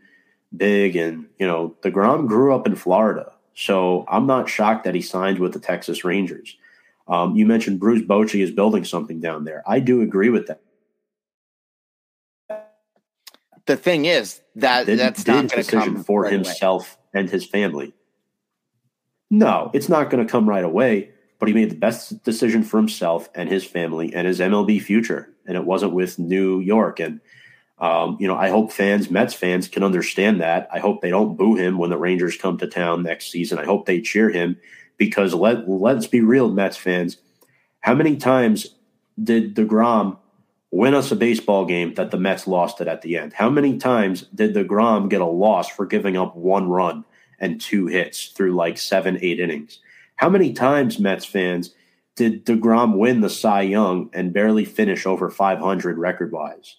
big, and you know, DeGrom grew up in Florida, so I'm not shocked that he signed with the Texas Rangers. Um, you mentioned Bruce Bochy is building something down there. I do agree with that. The thing is that Did, that's not going to come for right away. himself and his family. No, it's not going to come right away, but he made the best decision for himself and his family and his MLB future. and it wasn't with New York. And um, you know, I hope fans, Mets fans, can understand that. I hope they don't boo him when the Rangers come to town next season. I hope they cheer him because let let's be real, Mets fans. How many times did Degrom win us a baseball game that the Mets lost it at the end? How many times did Degrom get a loss for giving up one run and two hits through like seven, eight innings? How many times, Mets fans, did DeGrom win the Cy Young and barely finish over 500 record wise?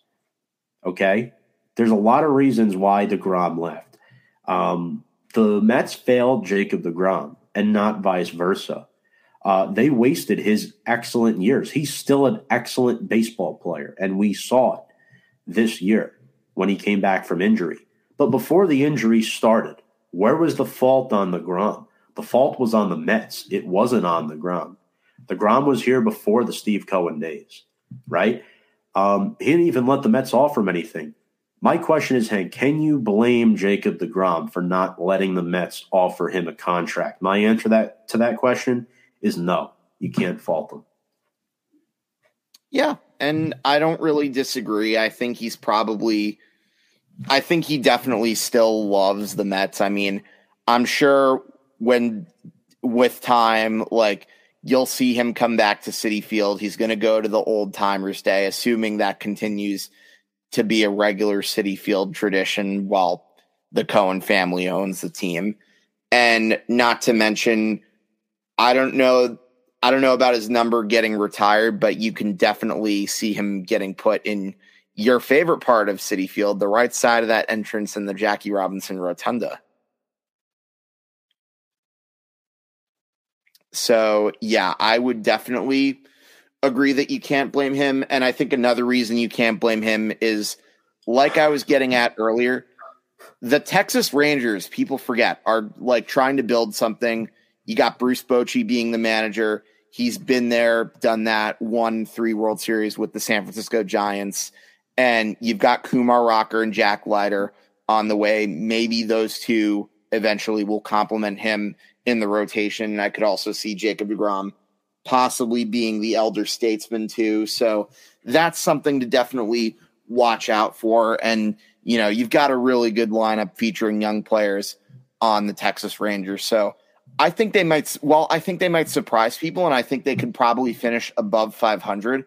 Okay. There's a lot of reasons why DeGrom left. Um, the Mets failed Jacob DeGrom and not vice versa. Uh, they wasted his excellent years. He's still an excellent baseball player, and we saw it this year when he came back from injury. But before the injury started, where was the fault on deGrom? The fault was on the Mets. It wasn't on deGrom. The Grom was here before the Steve Cohen days, right? Um, he didn't even let the Mets offer him anything. My question is, Hank, can you blame Jacob DeGrom for not letting the Mets offer him a contract? My answer that to that question is no. You can't fault him. Yeah, and I don't really disagree. I think he's probably I think he definitely still loves the Mets. I mean, I'm sure when with time like you'll see him come back to Citi Field. He's going to go to the Old Timers Day, assuming that continues to be a regular Citi Field tradition while the Cohen family owns the team. And not to mention, I don't know. I don't know about his number getting retired, but you can definitely see him getting put in your favorite part of Citi Field, the right side of that entrance in the Jackie Robinson Rotunda. So, yeah, I would definitely agree that you can't blame him. And I think another reason you can't blame him is like I was getting at earlier, the Texas Rangers, people forget, are like trying to build something. You got Bruce Bochy being the manager. He's been there, done that, won three World Series with the San Francisco Giants. And you've got Kumar Rocker and Jack Leiter on the way. Maybe those two eventually will complement him in the rotation. And I could also see Jacob DeGrom possibly being the elder statesman too. So that's something to definitely watch out for. And, you know, you've got a really good lineup featuring young players on the Texas Rangers. So I think they might, well, I think they might surprise people and I think they could probably finish above 500.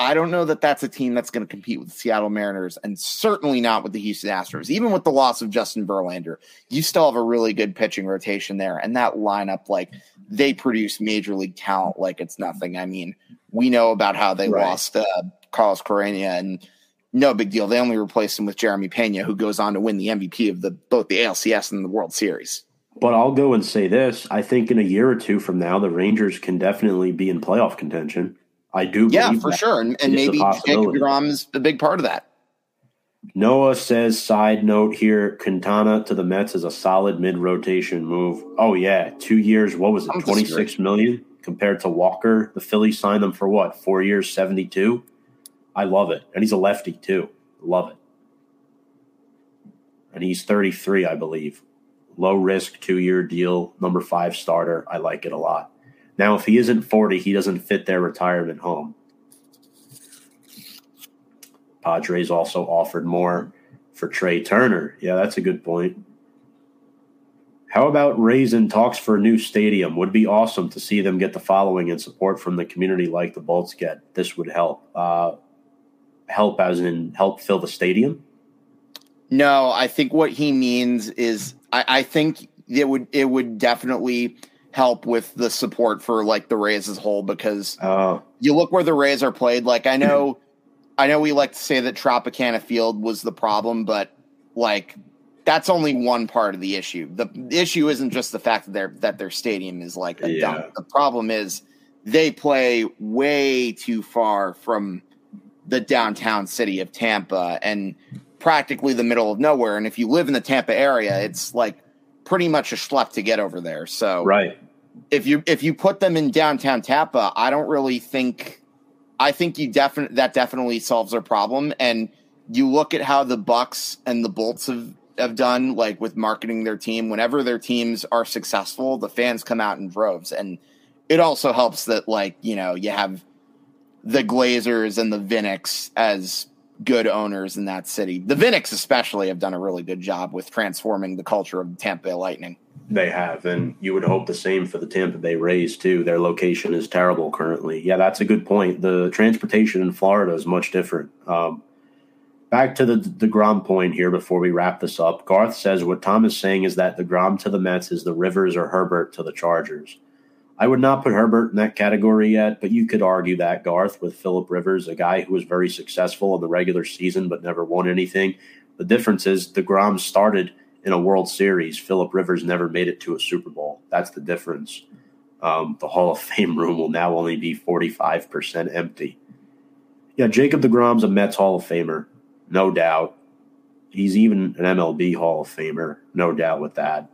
I don't know that that's a team that's going to compete with the Seattle Mariners and certainly not with the Houston Astros. Even with the loss of Justin Verlander, you still have a really good pitching rotation there. And that lineup, like they produce major league talent like it's nothing. I mean, we know about how they right. lost uh, Carlos Correa and no big deal. They only replaced him with Jeremy Pena, who goes on to win the MVP of the both the ALCS and the World Series. But I'll go and say this: I think in a year or two from now, the Rangers can definitely be in playoff contention. I do. Yeah, for sure, and, and maybe Jacob Degrom is a big part of that. Noah says, side note here, Quintana to the Mets is a solid mid rotation move. Oh yeah, two years. What was it? Twenty six million compared to Walker. The Phillies signed them for what? Four years, seventy two. I love it, and he's a lefty too. Love it. And he's thirty three, I believe. Low risk, two year deal, number five starter. I like it a lot. Now, if he isn't 40, he doesn't fit their retirement home. Padres also offered more for Trea Turner. Yeah, that's a good point. How about raising talks for a new stadium? Would be awesome to see them get the following and support from the community like the Bolts get. This would help. Uh, help as in help fill the stadium? No, I think what he means is I, I think it would it would definitely help with the support for like the Rays as a whole because uh, you look where the Rays are played. Like I know, I know we like to say that Tropicana Field was the problem, but like that's only one part of the issue. The issue isn't just the fact that their that their stadium is like a yeah. dump. The problem is they play way too far from the downtown city of Tampa and practically the middle of nowhere. And if you live in the Tampa area, it's like pretty much a schlep to get over there. So right. If you if you put them in downtown Tampa, I don't really think I think you definitely that definitely solves their problem. And you look at how the Bucs and the Bolts have have done, like with marketing their team. Whenever their teams are successful, the fans come out in droves, and it also helps that like you know you have the Glazers and the Viniks as good owners in that city. The Viniks especially have done a really good job with transforming the culture of the Tampa Bay Lightning. They have, and you would hope the same for the Tampa Bay Rays too. Their location is terrible currently. Yeah, that's a good point. The transportation in Florida is much different. Um, back to the Degrom point here before we wrap this up. Garth says what Tom is saying is that the Degrom to the Mets is the Rivers or Herbert to the Chargers. I would not put Herbert in that category yet, but you could argue that Garth with Philip Rivers, a guy who was very successful in the regular season but never won anything. The difference is deGrom started in a World Series. Philip Rivers never made it to a Super Bowl. That's the difference. Um, the Hall of Fame room will now only be 45% empty. Yeah, Jacob deGrom's a Mets Hall of Famer, no doubt. He's even an MLB Hall of Famer, no doubt with that.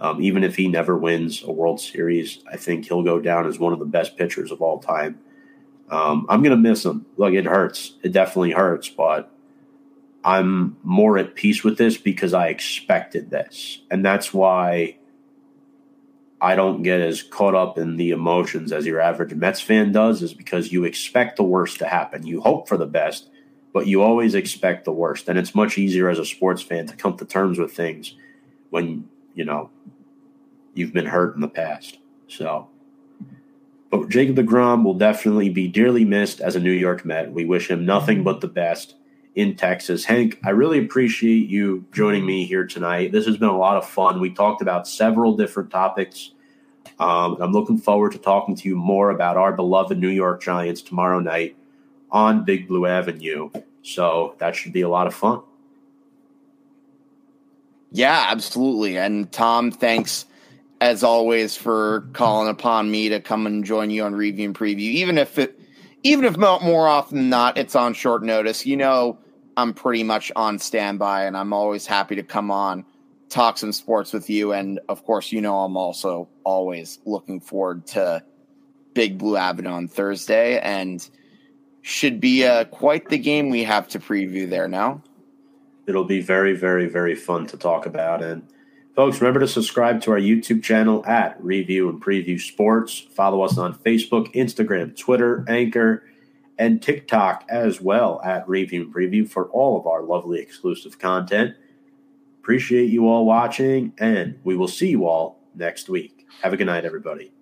Um, even if he never wins a World Series, I think he'll go down as one of the best pitchers of all time. Um, I'm going to miss him. Look, it hurts. It definitely hurts, but I'm more at peace with this because I expected this. And that's why I don't get as caught up in the emotions as your average Mets fan does, is because you expect the worst to happen. You hope for the best, but you always expect the worst. And it's much easier as a sports fan to come to terms with things when you know, you've been hurt in the past. So, but Jacob deGrom will definitely be dearly missed as a New York Met. We wish him nothing but the best in Texas. Hank, I really appreciate you joining me here tonight. This has been a lot of fun. We talked about several different topics. Um, I'm looking forward to talking to you more about our beloved New York Giants tomorrow night on Big Blue Avenue. So that should be a lot of fun. Yeah, absolutely. And Tom, thanks as always for calling upon me to come and join you on review and preview. Even if it, even if more often than not, it's on short notice. You know, I'm pretty much on standby, and I'm always happy to come on, talk some sports with you. And of course, you know, I'm also always looking forward to Big Blue Avenue on Thursday, and should be uh, quite the game we have to preview there now it'll be very, very, very fun to talk about. And folks, remember to subscribe to our YouTube channel at Review and Preview Sports. Follow us on Facebook, Instagram, Twitter, Anchor, and TikTok as well at Review and Preview for all of our lovely exclusive content. Appreciate you all watching, and we will see you all next week. Have a good night, everybody.